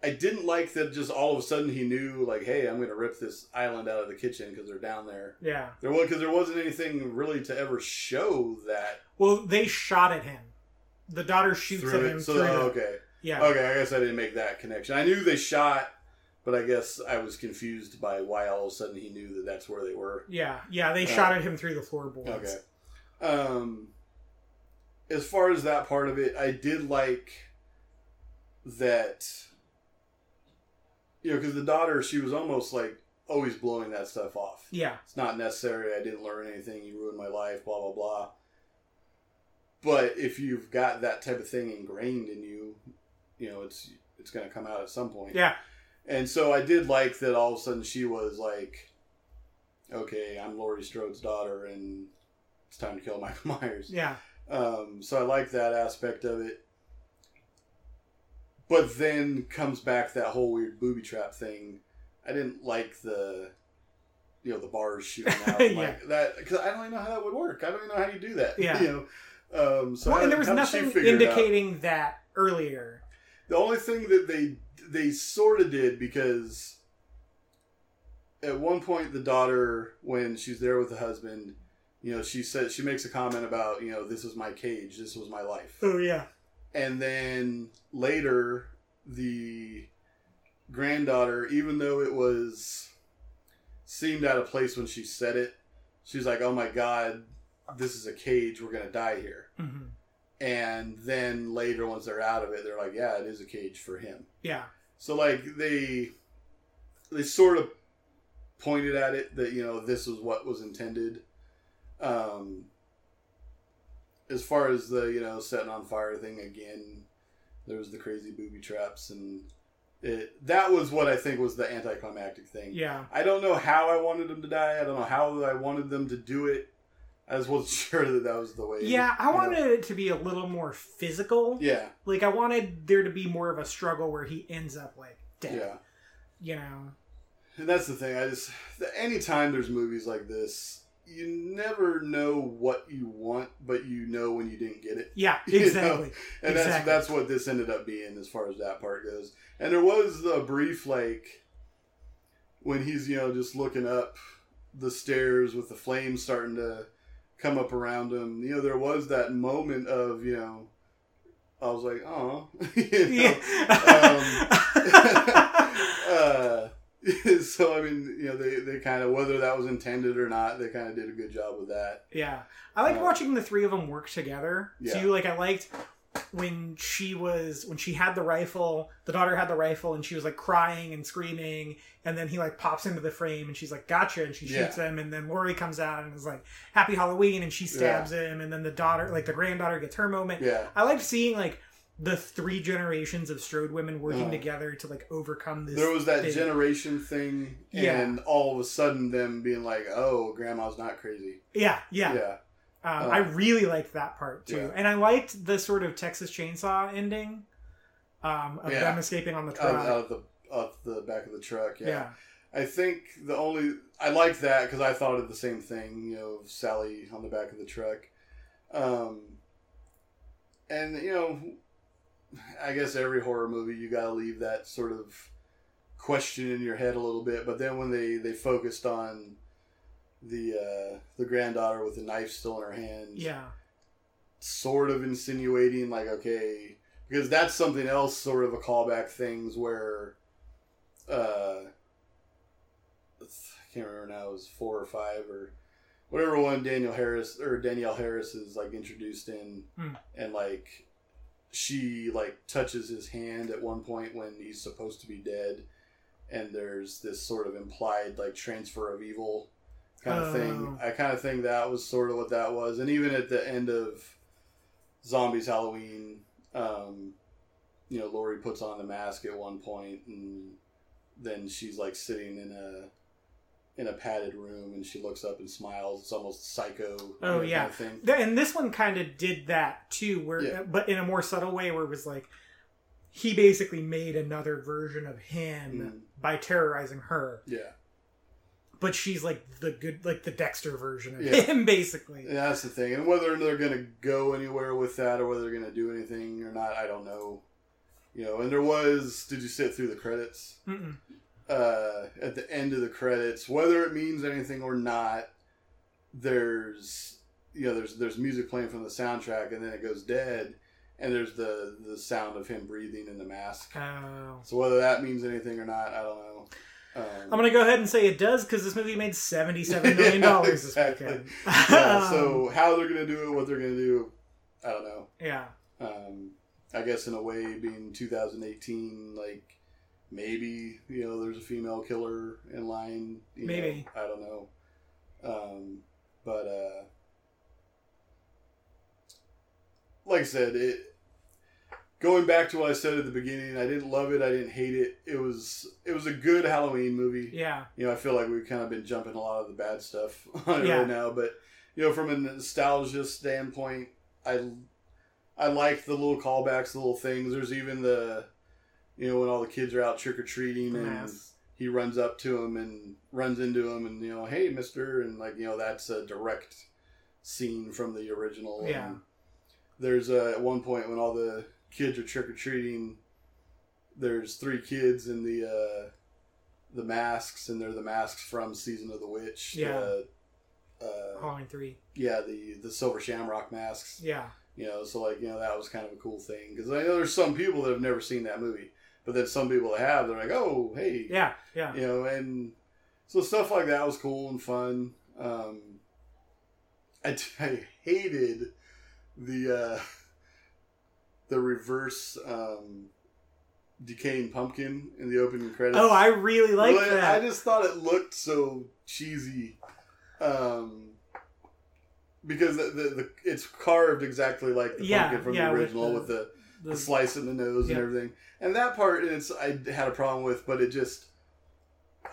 I didn't like that just all of a sudden he knew like, hey, I'm going to rip this island out of the kitchen because they're down there.
Yeah.
There was because there wasn't anything really to ever show that
Well, they shot at him. The daughter shoots at him
So oh, okay.
Yeah.
Okay, I guess I didn't make that connection. I knew they shot, but I guess I was confused by why all of a sudden he knew that that's where they were.
Yeah. Yeah. They
Uh,
shot at him through the floorboards.
Okay. Um, as far as that part of it, I did like that. You know, because the daughter, she was almost like always blowing that stuff off.
Yeah.
It's not necessary. I didn't learn anything. You ruined my life. Blah blah blah. But if you've got that type of thing ingrained in you, you know it's it's going to come out at some point.
Yeah.
And so I did like that. All of a sudden, she was like, "Okay, I'm Laurie Strode's daughter, and it's time to kill Michael Myers."
Yeah.
Um, so I like that aspect of it. But then comes back that whole weird booby trap thing. I didn't like the, you know, the bars shooting out
Yeah.
like that because I don't even know how that would work. I don't even know how you do that.
Yeah.
You know. Um, so
well, and there was
how did she
nothing
figure it out?
indicating that earlier.
The only thing that they they sort of did because at one point the daughter when she's there with the husband, you know, she says she makes a comment about you know this is my cage, this was my life,
Oh yeah.
And then later the granddaughter, even though it was seemed out of place when she said it, she's like, oh my god, this is a cage, we're gonna die here.
hmm
And then later, once they're out of it, they're like, "Yeah, it is a cage for him."
Yeah.
So like they they sort of pointed at it that you know this is what was intended. Um, as far as the you know setting on fire thing again, there was the crazy booby traps and it that was what I think was the anticlimactic thing.
Yeah.
I don't know how I wanted them to die. I don't know how I wanted them to do it. I just wasn't sure that that was the way.
Yeah. I
you know.
wanted it to be a little more physical.
Yeah,
Like I wanted there to be more of a struggle where he ends up like dead.
yeah.
You know.
And that's the thing. I just anytime there's movies like this, you never know what you want, but you know when you didn't get it.
Yeah.
You know?
Exactly.
And that's
Exactly.
that's what this ended up being as far as that part goes. And there was a brief like when he's you know just looking up the stairs with the flames starting to come up around him. You know, there was that moment of you know, I was like, oh, you know, uh, so I mean, you know, they, they kind of whether that was intended or not, they kind of did a good job with that.
Yeah, I like
Uh,
watching the three of them work together.
Yeah.
Too, like I liked when she was when she had the rifle. The daughter had the rifle, and she was like crying and screaming. And then he like pops into the frame, and she's like, "Gotcha!" And she
Yeah.
shoots him. And then Laurie comes out and is like, "Happy Halloween!" And she stabs him. And then the daughter, like the granddaughter, gets her moment.
Yeah,
I liked seeing like the three generations of Strode women working
Uh.
together to like overcome this.
there was that
big-
generation thing,
Yeah.
and all of a sudden them being like, "Oh, grandma's not crazy."
Yeah, yeah.
Yeah,
Um,
Uh,
I really liked that part too,
yeah.
and I liked the sort of Texas Chainsaw ending um, of
Yeah.
them escaping on the truck.
out of the out the back of the truck.
yeah.
Yeah. I think the only I like that because I thought of the same thing. You know, Sally on the back of the truck, um, and you know, I guess every horror movie you got to leave that sort of question in your head a little bit. But then when they they focused on the uh, the granddaughter with the knife still in her hand,
Yeah.
sort of insinuating like okay because that's something else sort of a callback things where uh I can't remember now it was four or five or whatever one Daniel Harris or Danielle Harris is like introduced in
Hmm.
and like she like touches his hand at one point when he's supposed to be dead and there's this sort of implied like transfer of evil kind of thing.
Oh.
I kind of think that was sort of what that was. And even at the end of Zombies Halloween, um, you know, Laurie puts on the mask at one point, and then she's like sitting in a in a padded room, and she looks up and smiles. It's almost psycho. you
Oh,
know,
yeah.
kind of thing.
And this one kind of did that too, where
Yeah.
but in a more subtle way, where it was like he basically made another version of him
Mm.
by terrorizing her,
Yeah,
but she's like the good, like the Dexter version of
Yeah.
him, basically.
Yeah, that's the thing. And whether they're going to go anywhere with that or whether they're going to do anything or not, I don't know. You know, and there was. Did you sit through the credits?
Mm-mm.
Uh, at the end of the credits, whether it means anything or not, there's you know there's there's music playing from the soundtrack, and then it goes dead, and there's the the sound of him breathing in the mask.
Oh.
So whether that means anything or not, I don't know. Um,
I'm gonna go ahead and say it does because this movie made seventy-seven million dollars
Yeah,
this weekend.
yeah, so how they're gonna do it, what they're gonna do, I don't know.
yeah,
Um, I guess in a way, being 2018, like maybe you know there's a female killer in line. you know,
Maybe.
I don't know. Um, but uh, like I said, it going back to what I said at the beginning. I didn't love it. I didn't hate it. It was it was a good Halloween movie
yeah,
you know, I feel like we've kind of been jumping a lot of the bad stuff on it
Yeah.
right now. But you know, from a nostalgia standpoint, I I like the little callbacks, the little things. There's even the you know when all the kids are out trick or treating and he runs up to him and runs into him and you know, hey, Mister, and like you know that's a direct scene from the original.
Yeah.
And there's uh, at one point when all the kids are trick or treating. There's three kids in the uh, the masks, and they're the masks from Season of the Witch.
Yeah.
The, uh,
Halloween three.
yeah, the the silver shamrock masks.
Yeah,
You know, so like you know that was kind of a cool thing because I know there's some people that have never seen that movie, but then some people have, they're like, oh hey,
yeah, yeah.
you know, and so stuff like that was cool and fun. Um, I, I hated the uh, the reverse um, decaying pumpkin in the opening credits.
Oh, I really like
Really,
that.
I just thought it looked so cheesy. Um, because the, the, the it's carved exactly like the
Yeah,
pumpkin from
yeah,
the
with
original with the, the,
The-
slice in the nose
Yeah.
and everything. And that part, it's I had a problem with, but it just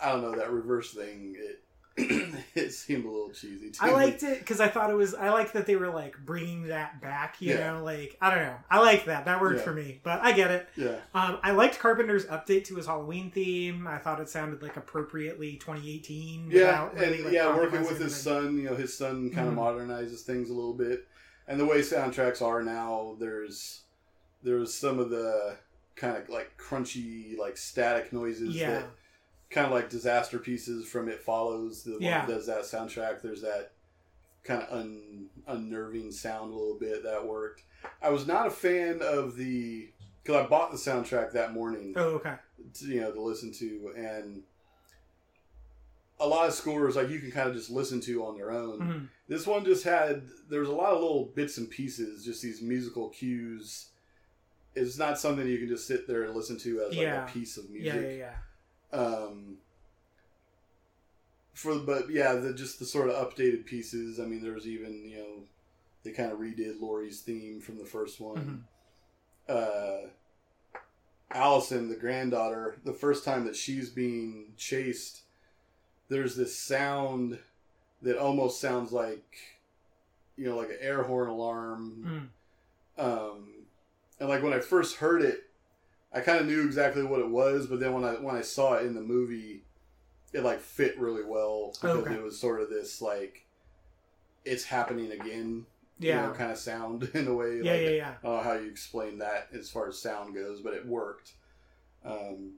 I don't know that reverse thing. It it seemed a little cheesy. To
I
me.
liked it because I thought it was. I like that they were like bringing that back. You
Yeah.
know, like I don't know. I like that. That worked
Yeah.
for me. But I get it.
Yeah,
Um, I liked Carpenter's update to his Halloween theme. I thought it sounded like appropriately 2018.
yeah,
really,
and
like,
yeah, working with his son. You know, his son kind
Mhm.
of modernizes things a little bit, and the way soundtracks are now, there's there's some of the kind of like crunchy, like static noises
Yeah,
that kind of like Disasterpeace's from It Follows. The one
Yeah.
that does that soundtrack. There's that kind of un, unnerving sound a little bit that worked. I was not a fan of the because I bought the soundtrack that morning
Oh, okay.
to, you know to listen to and a lot of scores like you can kind of just listen to on their own
Mhm.
this one just had there was a lot of little bits and pieces just these musical cues it's not something you can just sit there and listen to as like
Yeah.
a piece of music
yeah, yeah.
um for but yeah the just the sort of updated pieces i mean there's even you know they kind of redid Laurie's theme from the first one uh allison the granddaughter the first time that she's being chased there's this sound that almost sounds like you know like an air horn alarm
Mm.
um, and like when I first heard it, I kind of knew exactly what it was, but then when I when I saw it in the movie, it like fit really well because
Okay.
it was sort of this like it's happening again
Yeah.
you know, kind of sound in a way
yeah,
like,
yeah, yeah.
I don't know how you explain that as far as sound goes, but it worked. Um,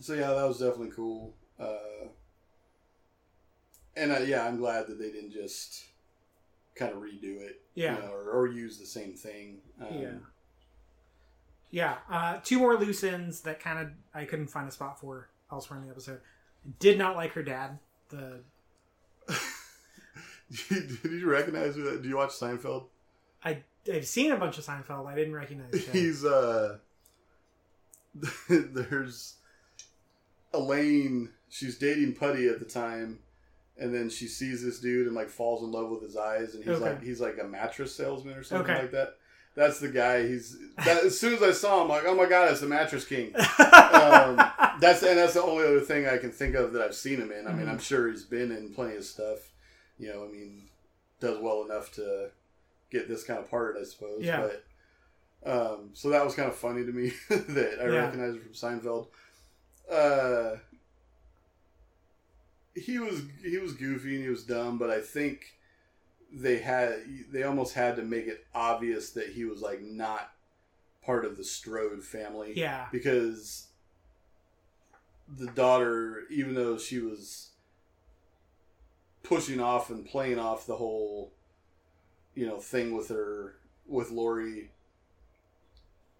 so yeah, that was definitely cool. Uh, and uh, yeah, I'm glad that they didn't just kind of redo it,
Yeah.
you know, or, or use the same thing. Um,
Yeah. Yeah. Uh, two more loose ends that kind of I couldn't find a spot for elsewhere in the episode. Did not like her dad. The
Did you recognize who that? Do you watch Seinfeld?
I I've seen a bunch of Seinfeld. I didn't recognize him.
He's uh, there's Elaine. She's dating Puddy at the time, and then she sees this dude and like falls in love with his eyes, and he's
Okay.
like he's like a mattress salesman or something
Okay.
like that. That's the guy. He's that, as soon as I saw him, like oh my god, it's the mattress king. um, that's and that's the only other thing I can think of that I've seen him in. I mean,
Mhm.
I'm sure he's been in plenty of stuff. You know, I mean, does well enough to get this kind of part, I suppose.
Yeah.
But um, so that was kind of funny to me that I
Yeah.
recognized from Seinfeld. Uh, he was he was goofy and he was dumb, but I think they had they almost had to make it obvious that he was like not part of the Strode family
yeah.
because the daughter, even though she was pushing off and playing off the whole, you know, thing with her with Laurie,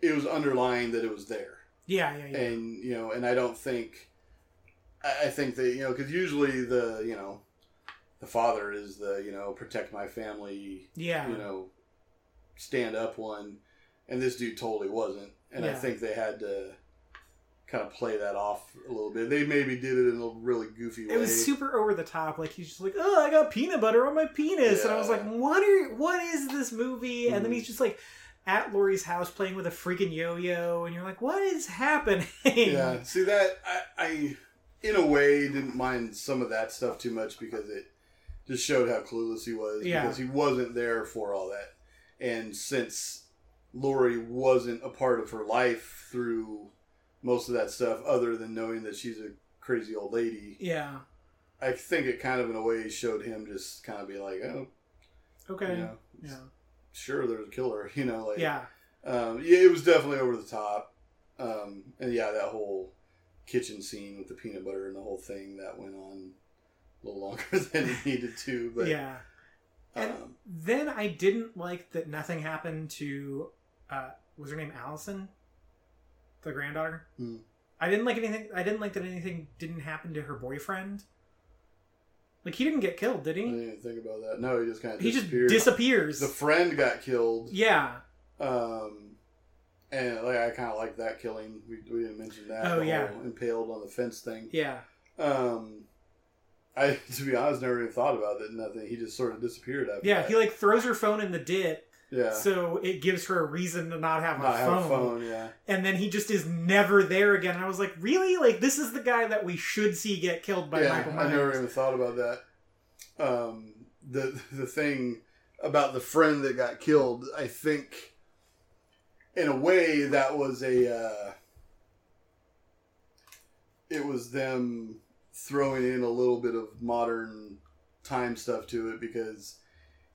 it was underlying that it was there,
Yeah. Yeah. Yeah.
and you know, and I don't think, I, I think that you know, because usually the you know, the father is the you know protect my family,
yeah.
you know, stand up one, and this dude totally wasn't. And I think they had to kind of play that off a little bit. They maybe did it in a really goofy way.
It was super over the top. Like he's just like, "Oh, I got peanut butter on my penis," and I was like, "What are? What is this movie?" And then
Mhm.
he's just like at Laurie's house playing with a freaking yo-yo, and you're like, "What is happening?"
yeah. See that I, I, in a way, didn't mind some of that stuff too much because it just showed how clueless he was.
Yeah.
Because he wasn't there for all that, and since Laurie wasn't a part of her life through most of that stuff, other than knowing that she's a crazy old lady.
yeah.
I think it kind of in a way showed him just kind of be like, oh,
Okay.
you know,
Yeah.
sure, there's a killer, you know, like,
Yeah.
um, yeah, it was definitely over the top, um, and yeah, that whole kitchen scene with the peanut butter and the whole thing that went on a little longer than it needed to, but
yeah. And
um,
then I didn't like that nothing happened to uh was her name Allison? The granddaughter?
Hmm.
I didn't like anything I didn't like that anything didn't happen to her boyfriend. Like he didn't get killed, did
I
he?
didn't even think about that. No, he just kind of
He just disappears.
the friend got killed,
yeah.
um, and like I kind of like that killing. We, we didn't mention that.
Oh, yeah.
impaled on the fence thing.
Yeah.
Um, I to be honest, never even thought about it. Nothing. He just sort of disappeared after.
Yeah,
that.
he like throws her phone in the dip
yeah.
so it gives her a reason to not have,
Not
a,
have
phone.
a phone. Yeah.
And then he just is never there again. And I was like, really? Like this is the guy that we should see get killed by
yeah.
Michael Myers.
I never even thought about that. Um, the the thing about the friend that got killed, I think, in a way, that was a. Uh, it was them throwing in a little bit of modern time stuff to it because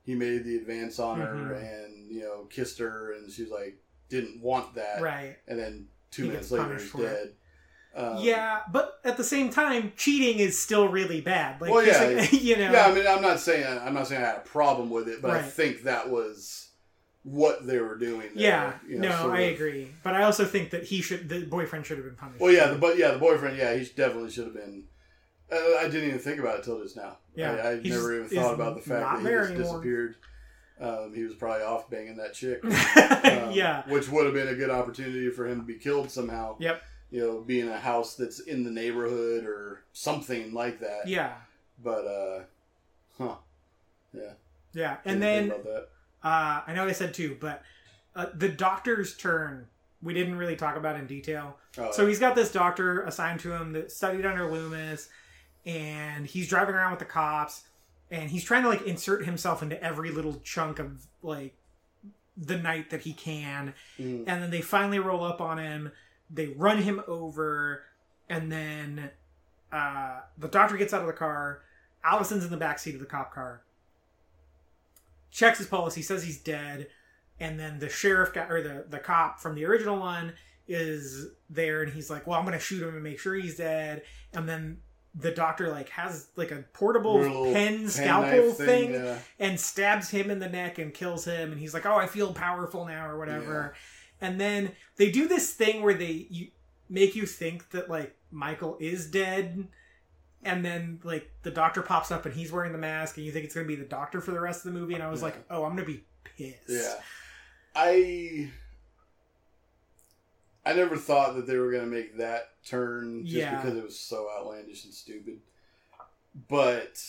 he made the advance on her
Mhm.
and you know kissed her and she was like didn't want that
Right.
and then two
He
minutes later he's dead. Um,
yeah, but at the same time, cheating is still really bad. Like,
Well, yeah,
like- you know,
Yeah, I mean, I'm not saying I'm not saying I had a problem with it, but I think that was what they were doing. there,
yeah,
you know,
no, I
of.
agree. But I also think that he should, the boyfriend should have been punished.
Well, yeah, the but yeah, the boyfriend, yeah, he definitely should have been. Uh, I didn't even think about it till just now.
Yeah,
I, I never even thought about the fact that he just
anymore.
disappeared. Um, he was probably off banging that chick. Um,
yeah,
which would have been a good opportunity for him to be killed somehow.
Yep.
You know, be in a house that's in the neighborhood or something like that.
yeah,
But uh, huh. Yeah.
yeah. And then uh, I know I said two, but uh, the doctor's turn we didn't really talk about in detail.
Oh,
So he's got this doctor assigned to him that studied under Loomis, and he's driving around with the cops, and he's trying to like insert himself into every little chunk of like the night that he can.
Mm.
And then they finally roll up on him. They run him over, and then uh, the doctor gets out of the car. Allison's in the back seat of the cop car. Checks his pulse. He says he's dead, and then the sheriff got or the the cop from the original one is there, and he's like, "Well, I'm gonna shoot him and make sure he's dead." And then the doctor like has like a portable
Little
pen scalpel
knife
thing,
yeah.
and stabs him in the neck and kills him and he's like oh i feel powerful now or whatever and then they do this thing where they you, make you think that like michael is dead and then like the doctor pops up and he's wearing the mask and you think it's going to be the doctor for the rest of the movie and i was
Yeah.
like oh i'm going to be pissed
Yeah. I I never thought that they were gonna make that turn just
Yeah.
because it was so outlandish and stupid. But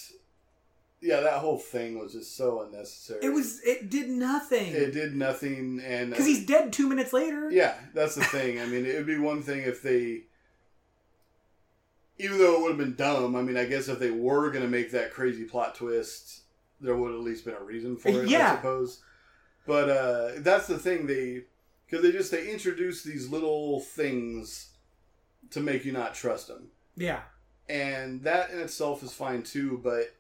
yeah, that whole thing was just so unnecessary.
it was it did nothing
it did nothing and
because he's dead two minutes later
Yeah, that's the thing. I mean, it would be one thing if they, even though it would have been dumb. I mean, I guess if they were going to make that crazy plot twist, there would have at least been a reason for it. I suppose. But uh, that's the thing. They because they just they introduce these little things to make you not trust them,
yeah
and that in itself is fine too. But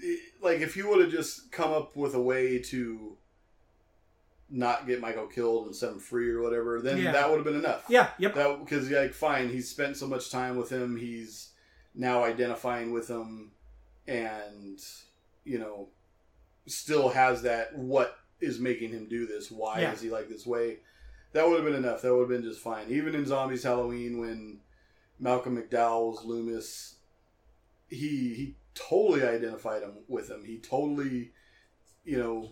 it- like, if you would have just come up with a way to not get Michael killed and set him free or whatever, then
Yeah.
that would have been enough.
yeah yep
That because like fine, he's spent so much time with him. He's now identifying with him, and you know, still has that. What is making him do this? Why
Yeah.
is he like this way? That would have been enough. That would have been just fine. Even in Zombie's Halloween, when Malcolm McDowell's Loomis, he he totally identified him with him. He totally, you know,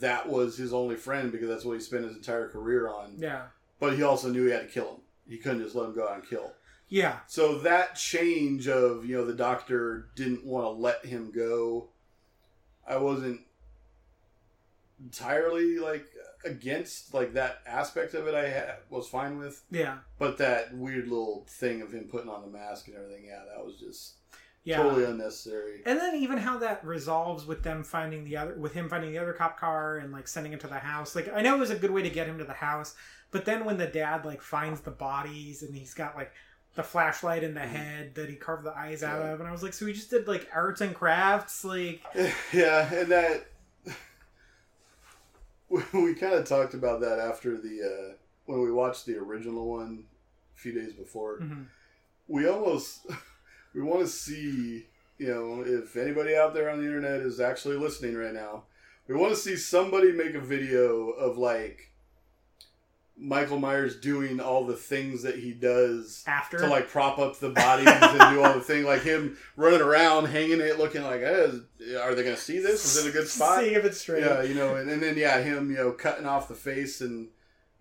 that was his only friend because that's what he spent his entire career on
yeah
but he also knew he had to kill him. He couldn't just let him go out and kill.
yeah
So that change of you know the doctor didn't want to let him go. I wasn't entirely like against like that aspect of it. I had, was fine with,
yeah
but that weird little thing of him putting on the mask and everything, yeah, that was just
yeah
totally unnecessary.
And then even how that resolves with them finding the other, with him finding the other cop car and like sending him to the house. Like I know it was a good way to get him to the house, but then when the dad like finds the bodies and he's got like the flashlight in the head that he carved the eyes out
Mm-hmm.
Of, and I was like, so he just did like arts and crafts, like
yeah, and that we, kind of talked about that after the uh, when we watched the original one a few days before.
mhm.
We almost we want to see you know if anybody out there on the internet is actually listening right now. We want to see somebody make a video of like Michael Myers doing all the things that he does
after
to like prop up the bodies and do all the thing, like him running around, hanging it, looking like, eh, is- are they going to see this? Is it a good spot?
Seeing if it's straight.
Yeah, you know, and, and then yeah, him, you know, cutting off the face and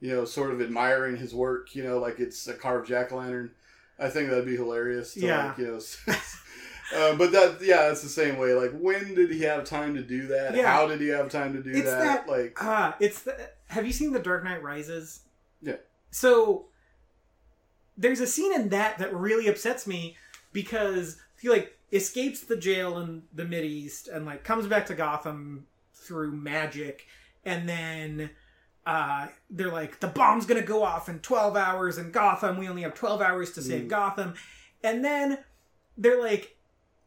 you know, sort of admiring his work, you know, like it's a carved jack o' lantern. I think that'd be hilarious. To
Yeah.
Like, you know, uh, but that yeah, it's the same way. Like, when did he have time to do that?
Yeah.
How did he have time to do that?
that-
Like,
Ah, it's the. Have you seen The Dark Knight Rises?
Yeah.
So there's a scene in that that really upsets me because he like escapes the jail in the Mid East and like comes back to Gotham through magic, and then uh, they're like the bomb's gonna go off in 12 hours in Gotham. We only have 12 hours to save
Mm.
Gotham, and then they're like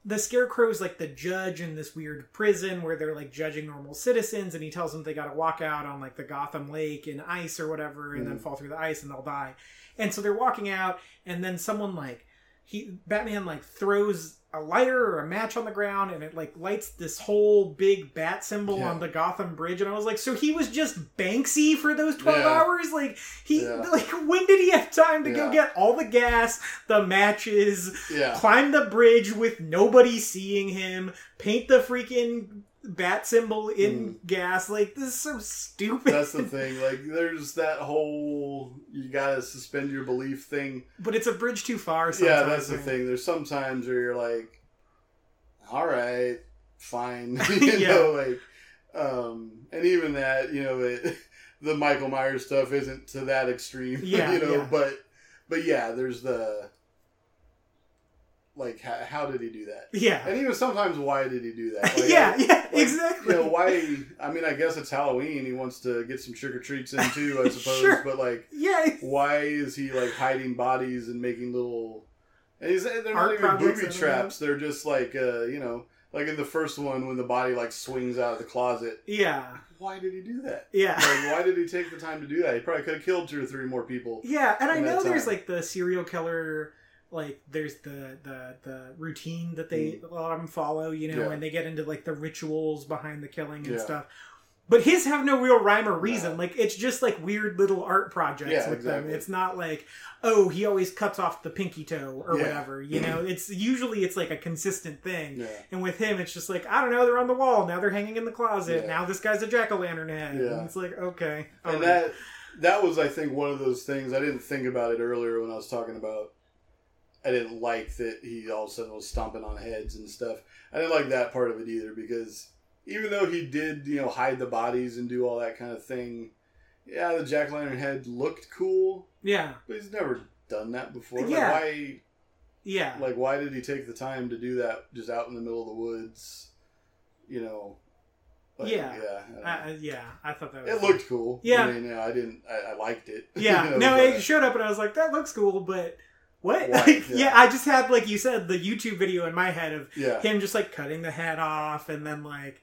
the scarecrow is like the judge in this weird prison where they're like judging normal citizens and he tells them they got to walk out on like the gotham lake in ice or whatever and then
Mhm.
fall through the ice and they'll die and so they're walking out and then someone like he batman like throws a lighter or a match on the ground and it like lights this whole big bat symbol
Yeah.
on the gotham bridge and i was like so he was just banksy for those 12
Yeah.
hours like he
Yeah.
like when did he have time to go get all the gas the matches climb the bridge with nobody seeing him, paint the freaking bat symbol in gas. Like this is so stupid.
Mm. that's the thing. Like, there's that whole you gotta suspend your belief thing.
but it's a bridge too far.
yeah, that's the thing. There's some times where you're like, all right, fine, you
Yeah.
know, like, um, and even that, you know, it, the Michael Myers stuff isn't to that extreme,
Yeah,
you know,
yeah.
but, but yeah, there's the, like how, how did he do that?
Yeah.
And even sometimes, why did he do that? Like,
yeah, yeah,
like,
exactly.
You know why? I mean, I guess it's Halloween. He wants to get some trick or treats in too, I suppose.
Sure.
But like,
yeah.
why is he like hiding bodies and making little? And he's they're not even booby traps. They're just like uh, you know, like in the first one when the body like swings out of the closet.
Yeah.
Why did he do that?
Yeah.
Like, why did he take the time to do that? He probably could have killed two or three more people.
Yeah, and I know
that
there's like the serial killer, like there's the the the routine that they a lot of them follow, you know,
Mm. Yeah.
and they get into like the rituals behind the killing and
Yeah.
stuff. But his have no real rhyme or reason.
No.
Like it's just like weird little art projects
Yeah,
with them. It's not like oh he always cuts off the pinky toe or whatever. You know, it's usually it's like a consistent thing. And with him, it's just like I don't know. They're on the wall now. They're hanging in the closet now. This guy's a jack o' lantern head. And it's like okay,
and
alright.
that that was i think one of those things i didn't think about it earlier when i was talking about i didn't like that he all of a sudden was stomping on heads and stuff i didn't like that part of it either because even though he did you know hide the bodies and do all that kind of thing yeah the jack-o'-lantern head looked cool
yeah,
but he's never done that before like,
Yeah.
why
yeah.
like why did he take the time to do that just out in the middle of the woods you know like,
Yeah.
yeah I don't.
I, I- yeah, I thought that was
It looked cool.
Yeah.
I mean, know, I didn't. I, I liked it.
Yeah,
You know,
no,
but-
it showed up and I was like, that looks cool, but what?
What?
Like, yeah.
Yeah.
I just had like you said the YouTube video in my head of
yeah,
him just like cutting the head off and then like,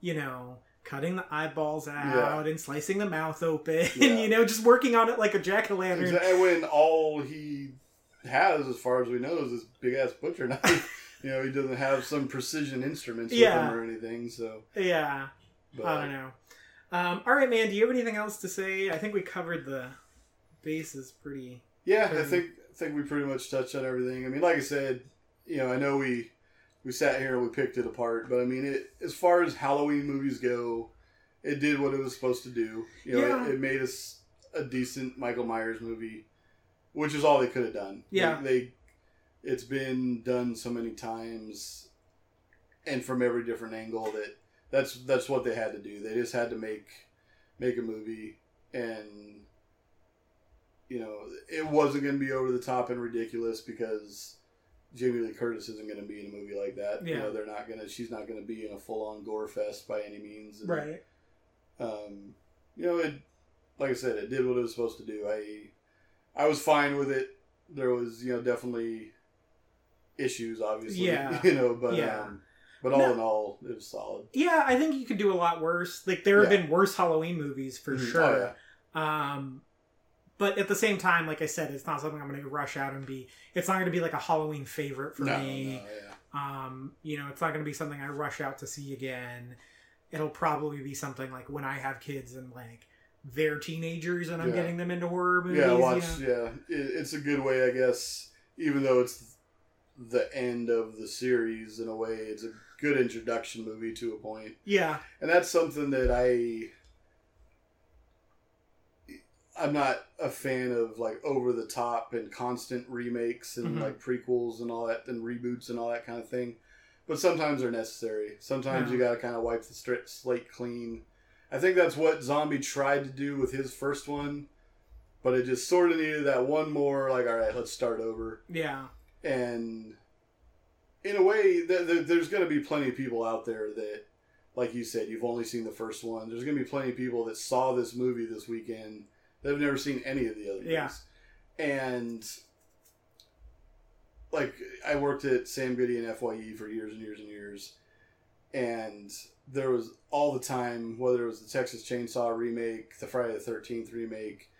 you know, cutting the eyeballs out and slicing the mouth open,
Yeah.
you know, just working on it like a jack o' lantern.
exactly. When all he has, as far as we know, is this big ass butcher knife. you know, he doesn't have some precision instruments with
Yeah.
him or anything. So,
Yeah,
but,
I don't know. Um, all right, man. Do you have anything else to say? I think we covered the bases pretty.
Yeah, I
Um,
think I think we pretty much touched on everything. I mean, like I said, you know, I know we we sat here and we picked it apart, but I mean, it as far as Halloween movies go, it did what it was supposed to do. You know,
Yeah.
it, it made us a decent Michael Myers movie, which is all they could have done.
Yeah.
they, they it's been done so many times, and from every different angle that that's that's what they had to do. They just had to make make a movie and you know, it wasn't going to be over the top and ridiculous because Jamie Lee Curtis isn't going to be in a movie like that. You know, they're not going to. She's not going to be in a full on gore fest by any means. And,
Right.
Um, you know, it. Like I said, it did what it was supposed to do. I, I was fine with it. There was, you know, definitely issues, obviously.
Yeah.
You know, but
Yeah.
um, but all
No.
in all, it was solid.
Yeah, I think you could do a lot worse. Like there have
Yeah.
been worse Halloween movies for
Mhm.
sure.
Oh, yeah.
Um, but at the same time, like I said, it's not something I'm going to rush out and be. It's not going to be like a Halloween favorite for
no,
me.
no, yeah.
Um, you know, it's not going to be something I rush out to see again. It'll probably be something like when I have kids and like they're teenagers and I'm
Yeah.
getting them into horror movies.
Yeah,
you know?
Yeah, it, it's a good way, I guess. Even though it's the end of the series in a way, it's a good introduction movie to a point,
Yeah,
and that's something that I. I'm not a fan of like over the top and constant remakes and
Mhm.
like prequels and all that and reboots and all that kind of thing, but sometimes they're necessary. Sometimes
Yeah.
you got to kind of wipe the stri- slate clean. I think that's what Zombie tried to do with his first one, but it just sort of needed that one more, like, all right, let's start over.
yeah,
And in a way, th- th- there's going to be plenty of people out there that, like you said, you've only seen the first one. There's going to be plenty of people that saw this movie this weekend that have never seen any of the other
Yeah.
movies. And like I worked at Sam Goody and FYE for years and years and years, and there was all the time, whether it was the Texas Chainsaw remake, the Friday the Thirteenth remake,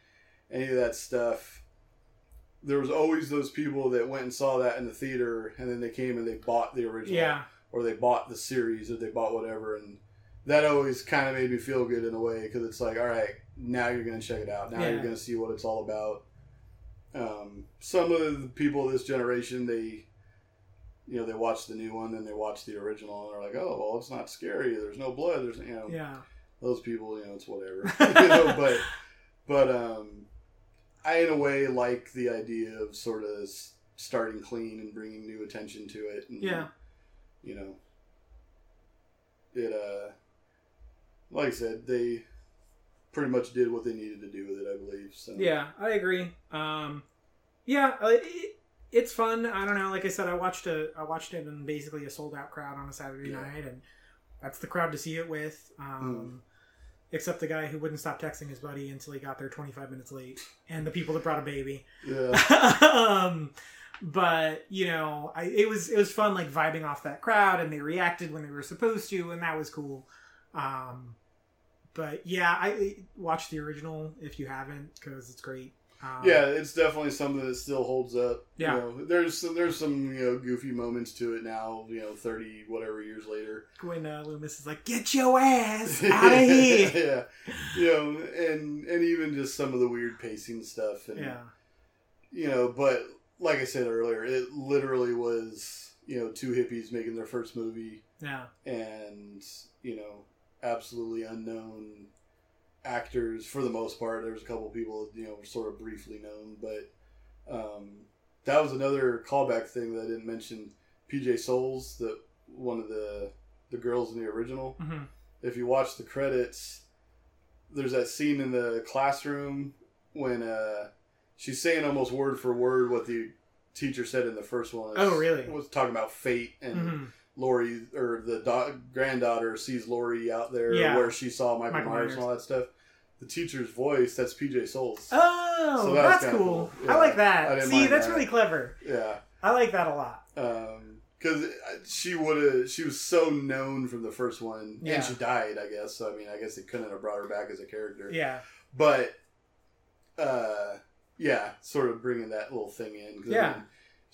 any of that stuff. There was always those people that went and saw that in the theater, and then they came and they bought the original,
yeah,
or they bought the series, or they bought whatever, and that always kind of made me feel good in a way because it's like, all right, now you're gonna check it out. Now
Yeah.
you're gonna see what it's all about. Um, some of the people of this generation, they, you know, they watch the new one, then they watch the original, and they're like, oh, well, it's not scary. There's no blood. There's, you know,
yeah,
those people, you know, it's whatever. you know, but, but, um, I in a way like the idea of sort of starting clean and bringing new attention to it. And,
yeah.
you know, it, uh, like I said, they pretty much did what they needed to do with it, I believe. So,
Yeah, I agree. Um, yeah, uh, it, it's fun. I don't know. Like I said, I watched a I watched it in basically a sold out crowd on a Saturday
Yeah.
night, and that's the crowd to see it with. Um, Except the guy who wouldn't stop texting his buddy until he got there 25 minutes late, and the people that brought a baby.
Yeah.
um, but you know, I, it was it was fun, like vibing off that crowd, and they reacted when they were supposed to, and that was cool. Um, but yeah, I watch the original if you haven't because it's great. Um,
Yeah, it's definitely something that still holds up.
Yeah.
You know, there's there's some you know goofy moments to it now. You know, thirty whatever years later.
when uh, Loomis is like, "Get your ass out of here!"
yeah, you know, and and even just some of the weird pacing stuff. And,
yeah,
You know, but like I said earlier, it literally was you know two hippies making their first movie,
yeah,
and you know absolutely unknown actors for the most part. There was a couple people you know sort of briefly known, but um, that was another callback thing that I didn't mention. PJ Soles, the one of the the girls in the original.
hmm
If you watch the credits, there's that scene in the classroom when uh, she's saying almost word for word what the teacher said in the first one.
Oh, really?
Was talking about fate and
hmm
Laurie or the da- granddaughter sees Laurie out there
Yeah.
where she saw Michael,
Michael
Myers,
Myers.
and all that stuff. The teacher's voice, that's PJ Soles.
Oh,
So that
that's cool.
cool.
I like that.
didn't
See, that's
that.
really clever.
Yeah.
I like that a lot.
Because she would have, she was so known from the first one,
Yeah.
and she died, I guess. So I mean, I guess they couldn't have brought her back as a character.
Yeah,
But, uh, yeah, sort of bringing that little thing in. 'cause, I
Yeah.
mean,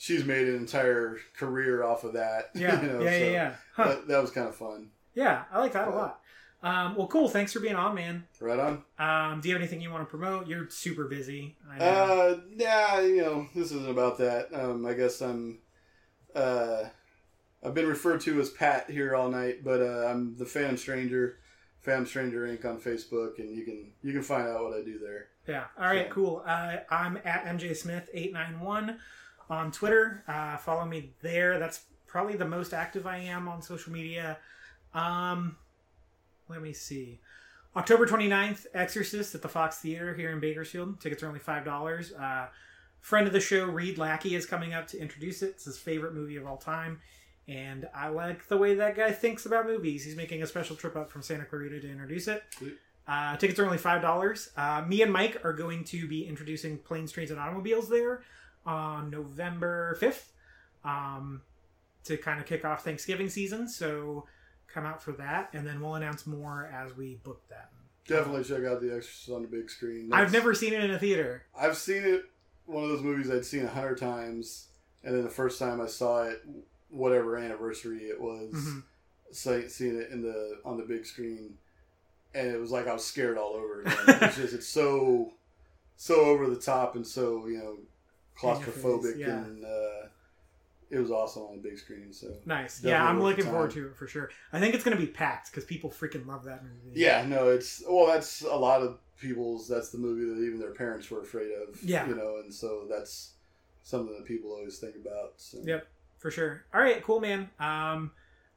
she's made an entire career off of that.
yeah,
you know,
yeah,
so
yeah, yeah. Huh.
That, that was kind of fun.
yeah, I like that a lot. Um, well, cool. Thanks for being on, man.
Right on.
Um, do you have anything you want to promote? You're super busy. I know.
Uh, yeah, you know, this isn't about that. Um, I guess I'm, uh, I've been referred to as Pat here all night, but uh, I'm the Phantom Stranger, Phantom Stranger Inc. on Facebook, and you can you can find out what I do there.
Yeah. All right.
Yeah.
Cool. Uh, I'm at MJ Smith eight nine one on Twitter. Uh, follow me there. That's probably the most active I am on social media. Um, let me see. October 29th, Exorcist at the Fox Theater here in Bakersfield. Tickets are only five dollars. Uh, friend of the show, Reed Lackey, is coming up to introduce it. It's his favorite movie of all time. And I like the way that guy thinks about movies. He's making a special trip up from Santa Clarita to introduce it. Uh, tickets are only five dollars. Uh, me and Mike are going to be introducing Planes, Trains, and Automobiles there on November fifth um, to kind of kick off Thanksgiving season. So come out for that, and then we'll announce more as we book them.
Definitely check out The Exorcist on the big screen.
I've never seen it in a theater.
I've seen it. One of those movies I'd seen a hundred times, and then the first time I saw it, whatever anniversary it was,
Mhm.
say, seeing it in the on the big screen, and it was like I was scared all over again. it's just it's so so over the top and so you know claustrophobic,
yeah.
and uh, it was awesome on the big screen. So
Nice. Yeah, I'm looking forward to it for sure. I think it's going to be packed because people freaking love that movie.
yeah, no, it's well, that's a lot of people's. That's the movie that even their parents were afraid of.
Yeah.
you know, and so that's something that people always think about. So.
Yep, for sure. All right, cool, man. Um,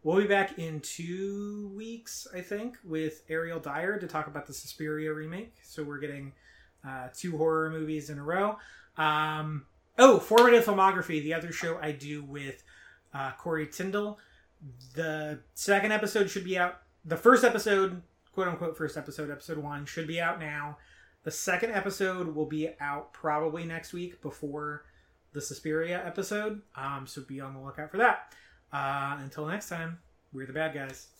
we'll be back in two weeks, I think, with Ariel Dyer to talk about the Suspiria remake. So we're getting uh, two horror movies in a row. Um, oh, Formative Filmography, the other show I do with uh, Corey Tyndall. The second episode should be out. The first episode, quote unquote, first episode, episode one, should be out now. The second episode will be out probably next week before the Suspiria episode. Um, so be on the lookout for that. Uh, until next time, we're the bad guys.